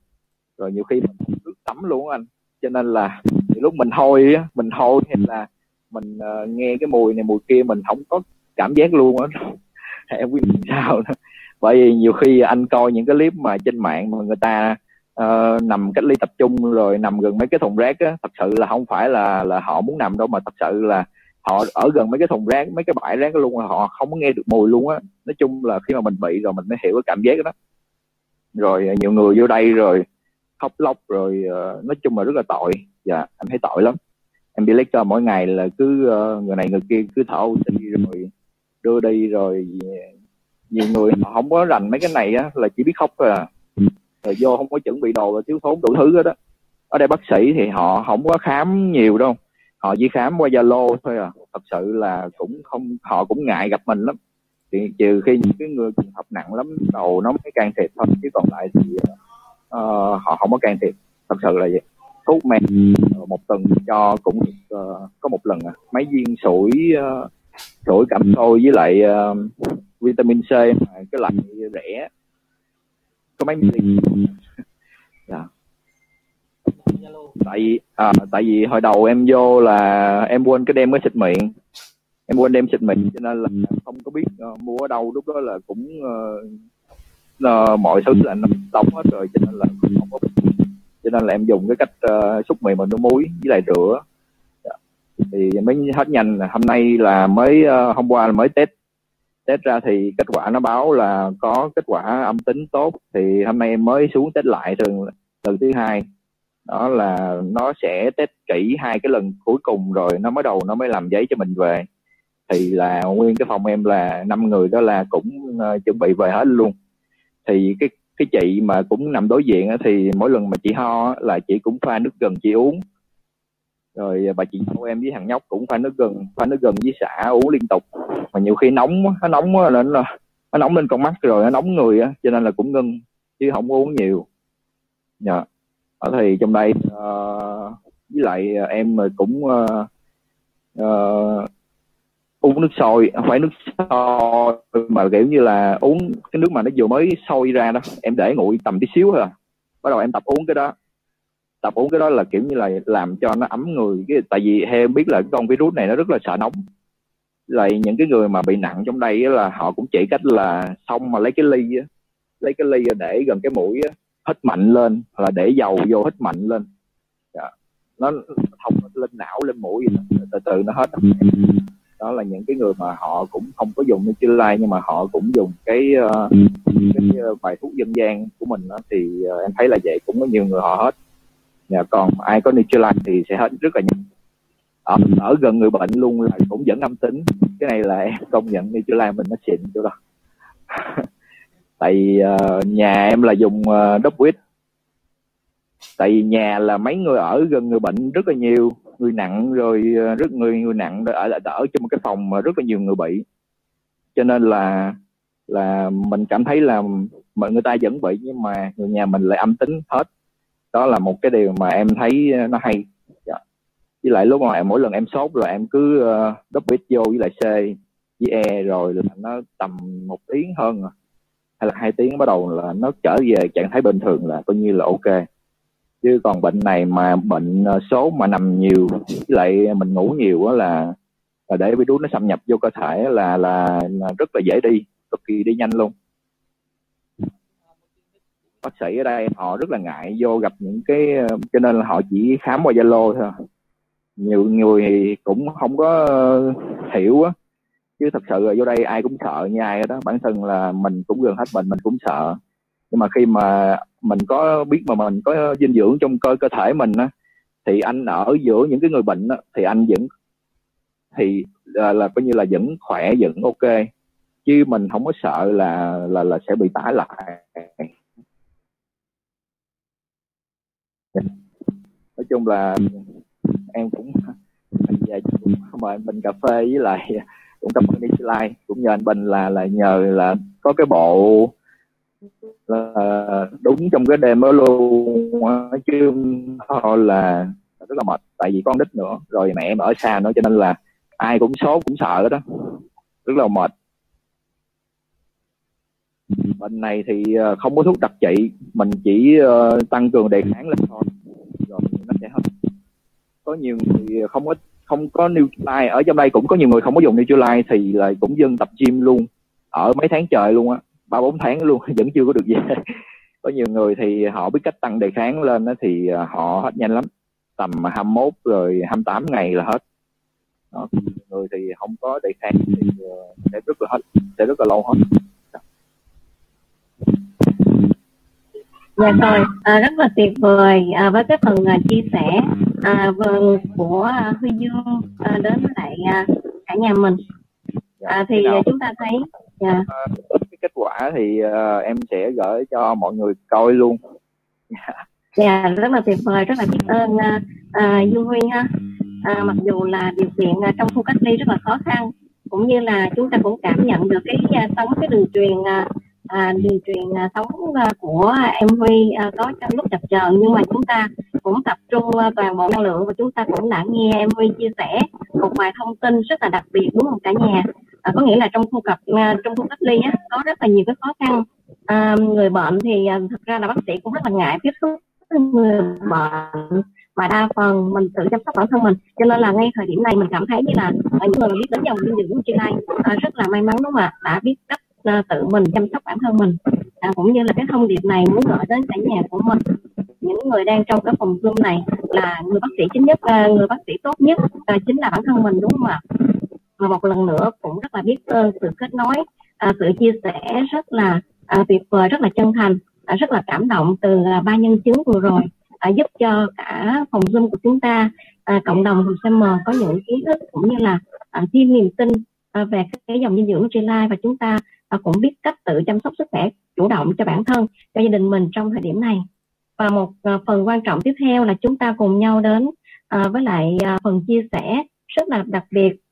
Rồi nhiều khi mình nước tắm luôn anh. Cho nên là lúc mình hôi á mình hôi hay là mình uh, nghe cái mùi này mùi kia mình không có cảm giác luôn á. Em biết sao đó bởi vì nhiều khi anh coi những cái clip mà trên mạng mà người ta uh, nằm cách ly tập trung rồi nằm gần mấy cái thùng rác á thật sự là không phải là là họ muốn nằm đâu mà thật sự là họ ở gần mấy cái thùng rác mấy cái bãi rác luôn họ không có nghe được mùi luôn á. Nói chung là khi mà mình bị rồi mình mới hiểu cái cảm giác đó. Rồi ờ, nhiều người vô đây rồi khóc lóc rồi uh, nói chung là rất là tội. Dạ em thấy tội lắm. Em đi lấy cho mỗi ngày là cứ uh, người này người kia cứ thở oxy rồi đưa đi rồi nhiều người họ không có rành mấy cái này á là chỉ biết khóc thôi à. Rồi vô không có chuẩn bị đồ và thiếu thốn đủ thứ hết đó ở đây bác sĩ thì họ không có khám nhiều đâu. Họ chỉ khám qua zalo thôi à. Thật sự là cũng không họ cũng ngại gặp mình lắm. Thì trừ khi những cái người trường hợp nặng lắm đầu nó mới can thiệp thôi. Chứ còn lại thì uh, họ không có can thiệp. Thật sự là vậy. Thuốc men ờ, một tuần cho cũng được, uh, có một lần à. mấy viên sủi uh, sủi cảm sôi với lại uh, vitamin C mà cái loại rẻ. Có mấy ml dạ. Tại vì à, tại vì hồi đầu em vô là em quên cái đem cái xịt miệng. Em quên đem xịt miệng cho nên là không có biết uh, mua ở đâu. Lúc đó là cũng uh, uh, mọi thứ là nó đóng hết rồi cho nên là không có cho nên là em dùng cái cách uh, xúc miệng bằng nước muối với lại rửa. Dạ. thì mới hết nhanh hôm nay là mới uh, hôm qua là mới test test ra thì kết quả nó báo là có kết quả âm tính tốt. Thì hôm nay em mới xuống test lại thường lần thứ hai. Đó là nó sẽ test kỹ hai cái lần cuối cùng rồi nó mới đầu nó mới làm giấy cho mình về. Thì là nguyên cái phòng em là năm người đó là cũng uh, chuẩn bị về hết luôn. Thì cái cái chị mà cũng nằm đối diện thì mỗi lần mà chị ho là chị cũng pha nước gần chị uống rồi à, bà chị dâu em với thằng nhóc cũng phải nước gần phải nước gần với xả uống liên tục. Mà nhiều khi nóng nó nóng lên là nó nóng lên con mắt rồi nó nóng người á cho nên là cũng ngưng chứ không uống nhiều. Dạ. Ở thì trong đây uh, với lại à, em cũng uh, uh, uống nước sôi phải nước sôi mà kiểu như là uống cái nước mà nó vừa mới sôi ra đó em để nguội tầm tí xíu thôi à. Bắt đầu em tập uống cái đó tập uống cái đó là kiểu như là làm cho nó ấm người. Cái tại vì theo biết là con virus này nó rất là sợ nóng. Lại những cái người mà bị nặng trong đây là họ cũng chỉ cách là xong mà lấy cái ly á lấy cái ly để gần cái mũi á hít mạnh lên hoặc là để dầu vô hít mạnh lên. Dạ. nó thông lên não lên mũi từ từ nó hết. Đó là những cái người mà họ cũng không có dùng Nutrilite nhưng mà họ cũng dùng cái, uh, cái ờ, bài thuốc dân gian của mình đó, thì uh, em thấy là vậy cũng có nhiều người họ hết dạ, còn ai có Nutrilite thì sẽ hết rất là nhanh. Ở, ở gần người bệnh luôn là cũng vẫn âm tính. Cái này là em công nhận Nutrilite mình nó xịn chỗ đó. Tại vì uh, nhà em là dùng uh, đốc quýt. Tại vì nhà là mấy người ở gần người bệnh rất là nhiều người nặng rồi uh, rất người người nặng ở ở trong một cái phòng mà rất là nhiều người bị. Cho nên là là mình cảm thấy là mọi người ta vẫn bị nhưng mà người nhà mình lại âm tính hết đó là một cái điều mà em thấy ờ, nó hay. Dạ. với lại lúc mà em, mỗi lần em sốt rồi em cứ uh, đắp bít vô với lại c với e rồi là nó tầm một tiếng hơn rồi hay là hai tiếng bắt đầu là nó trở về trạng thái bình thường là coi như là ok. Chứ còn bệnh này mà bệnh ờ, số mà nằm nhiều với lại mình ngủ nhiều đó là là để virus nó xâm nhập vô cơ thể là là, là rất là dễ đi cực kỳ đi nhanh luôn bác sĩ ở đây họ rất là ngại vô gặp những cái cho nên là họ chỉ khám qua zalo thôi. Nhiều người cũng không có hiểu á. Chứ thật sự là vô đây ai cũng sợ như ai đó bản thân là mình cũng gần hết bệnh mình cũng sợ. Nhưng mà khi mà mình có biết mà mình có dinh dưỡng trong cơ cơ thể mình á thì anh ở giữa những cái người bệnh á, thì anh vẫn thì là, là coi như là vẫn khỏe vẫn ok. Chứ mình không có sợ là là là sẽ bị tái lại. Nói chung là em cũng về cũng mời anh Bình cà phê với lại cũng cảm ơn đi Live cũng nhờ anh Bình là là nhờ là có cái bộ là đúng trong cái đêm luôn. Chứ thôi là rất là mệt, tại vì con đít nữa. Rồi mẹ em ở xa nữa, cho nên là ai cũng số cũng sợ đó rất là mệt bệnh này thì ờ, không có thuốc đặc trị mình chỉ ờ, tăng cường đề kháng lên thôi rồi nó sẽ hết. Có nhiều người không có không có Nutrilite ở trong đây cũng có nhiều người không có dùng Nutrilite thì là cũng dừng tập gym luôn ở mấy tháng trời luôn á ba bốn tháng luôn vẫn chưa có được gì có nhiều người thì họ biết cách tăng đề kháng lên đó thì ờ, họ hết nhanh lắm tầm 21 rồi 28 ngày là hết. Đó, người thì không có đề kháng thì sẽ rất là hết sẽ rất là lâu hết dạ rồi. À, rất là tuyệt vời. À, với cái phần à, chia sẻ à, vâng của à, Huy Dương à, đến lại à, cả nhà mình. Dạ, à, thì nào- chúng ta thấy dạ. Cái kết quả thì ờ, em sẽ gửi cho mọi người coi luôn. Dạ rất là tuyệt vời rất là biết ơn à, à, Dương Huy ha. À, mặc dù là điều kiện à, trong khu cách ly rất là khó khăn cũng như là chúng ta cũng cảm nhận được cái à, sống cái đường truyền à, à, điều truyền à, sống à, của em à, có trong lúc chập chờn nhưng mà chúng ta cũng tập trung à, toàn bộ năng lượng và chúng ta cũng đã nghe em chia sẻ một vài thông tin rất là đặc biệt đúng không cả nhà? À, có nghĩa là trong khu cập à, trong khu cách ly á, có rất là nhiều cái khó khăn. À, người bệnh thì à, thực ra là bác sĩ cũng rất là ngại tiếp xúc với người bệnh và đa phần mình tự chăm sóc bản thân mình. Cho nên là ngay thời điểm này mình cảm thấy như là à, những người mà biết đến dòng dinh dưỡng trên đây à, rất là may mắn đúng không ạ? Đã biết cách à, tự mình chăm sóc bản thân mình. À, cũng như là cái thông điệp này muốn gửi đến cả nhà của mình. Những người đang trong cái phòng zoom này là người bác sĩ chính nhất à, người bác sĩ tốt nhất à, chính là bản thân mình đúng không ạ? Và một lần nữa cũng rất là biết ơn sự kết nối à, sự chia sẻ rất là tuyệt vời rất là chân thành rất là cảm động từ ba nhân chứng vừa rồi giúp cho cả phòng zoom của chúng ta cộng đồng vùng CM có những kiến thức cũng như là thêm niềm tin về cái dòng dinh dưỡng Nutrilite và chúng ta và cũng biết cách tự chăm sóc sức khỏe chủ động cho bản thân, cho gia đình mình trong thời điểm này. Và một ờ, phần quan trọng tiếp theo là chúng ta cùng nhau đến ờ, với lại ờ, phần chia sẻ rất là đặc biệt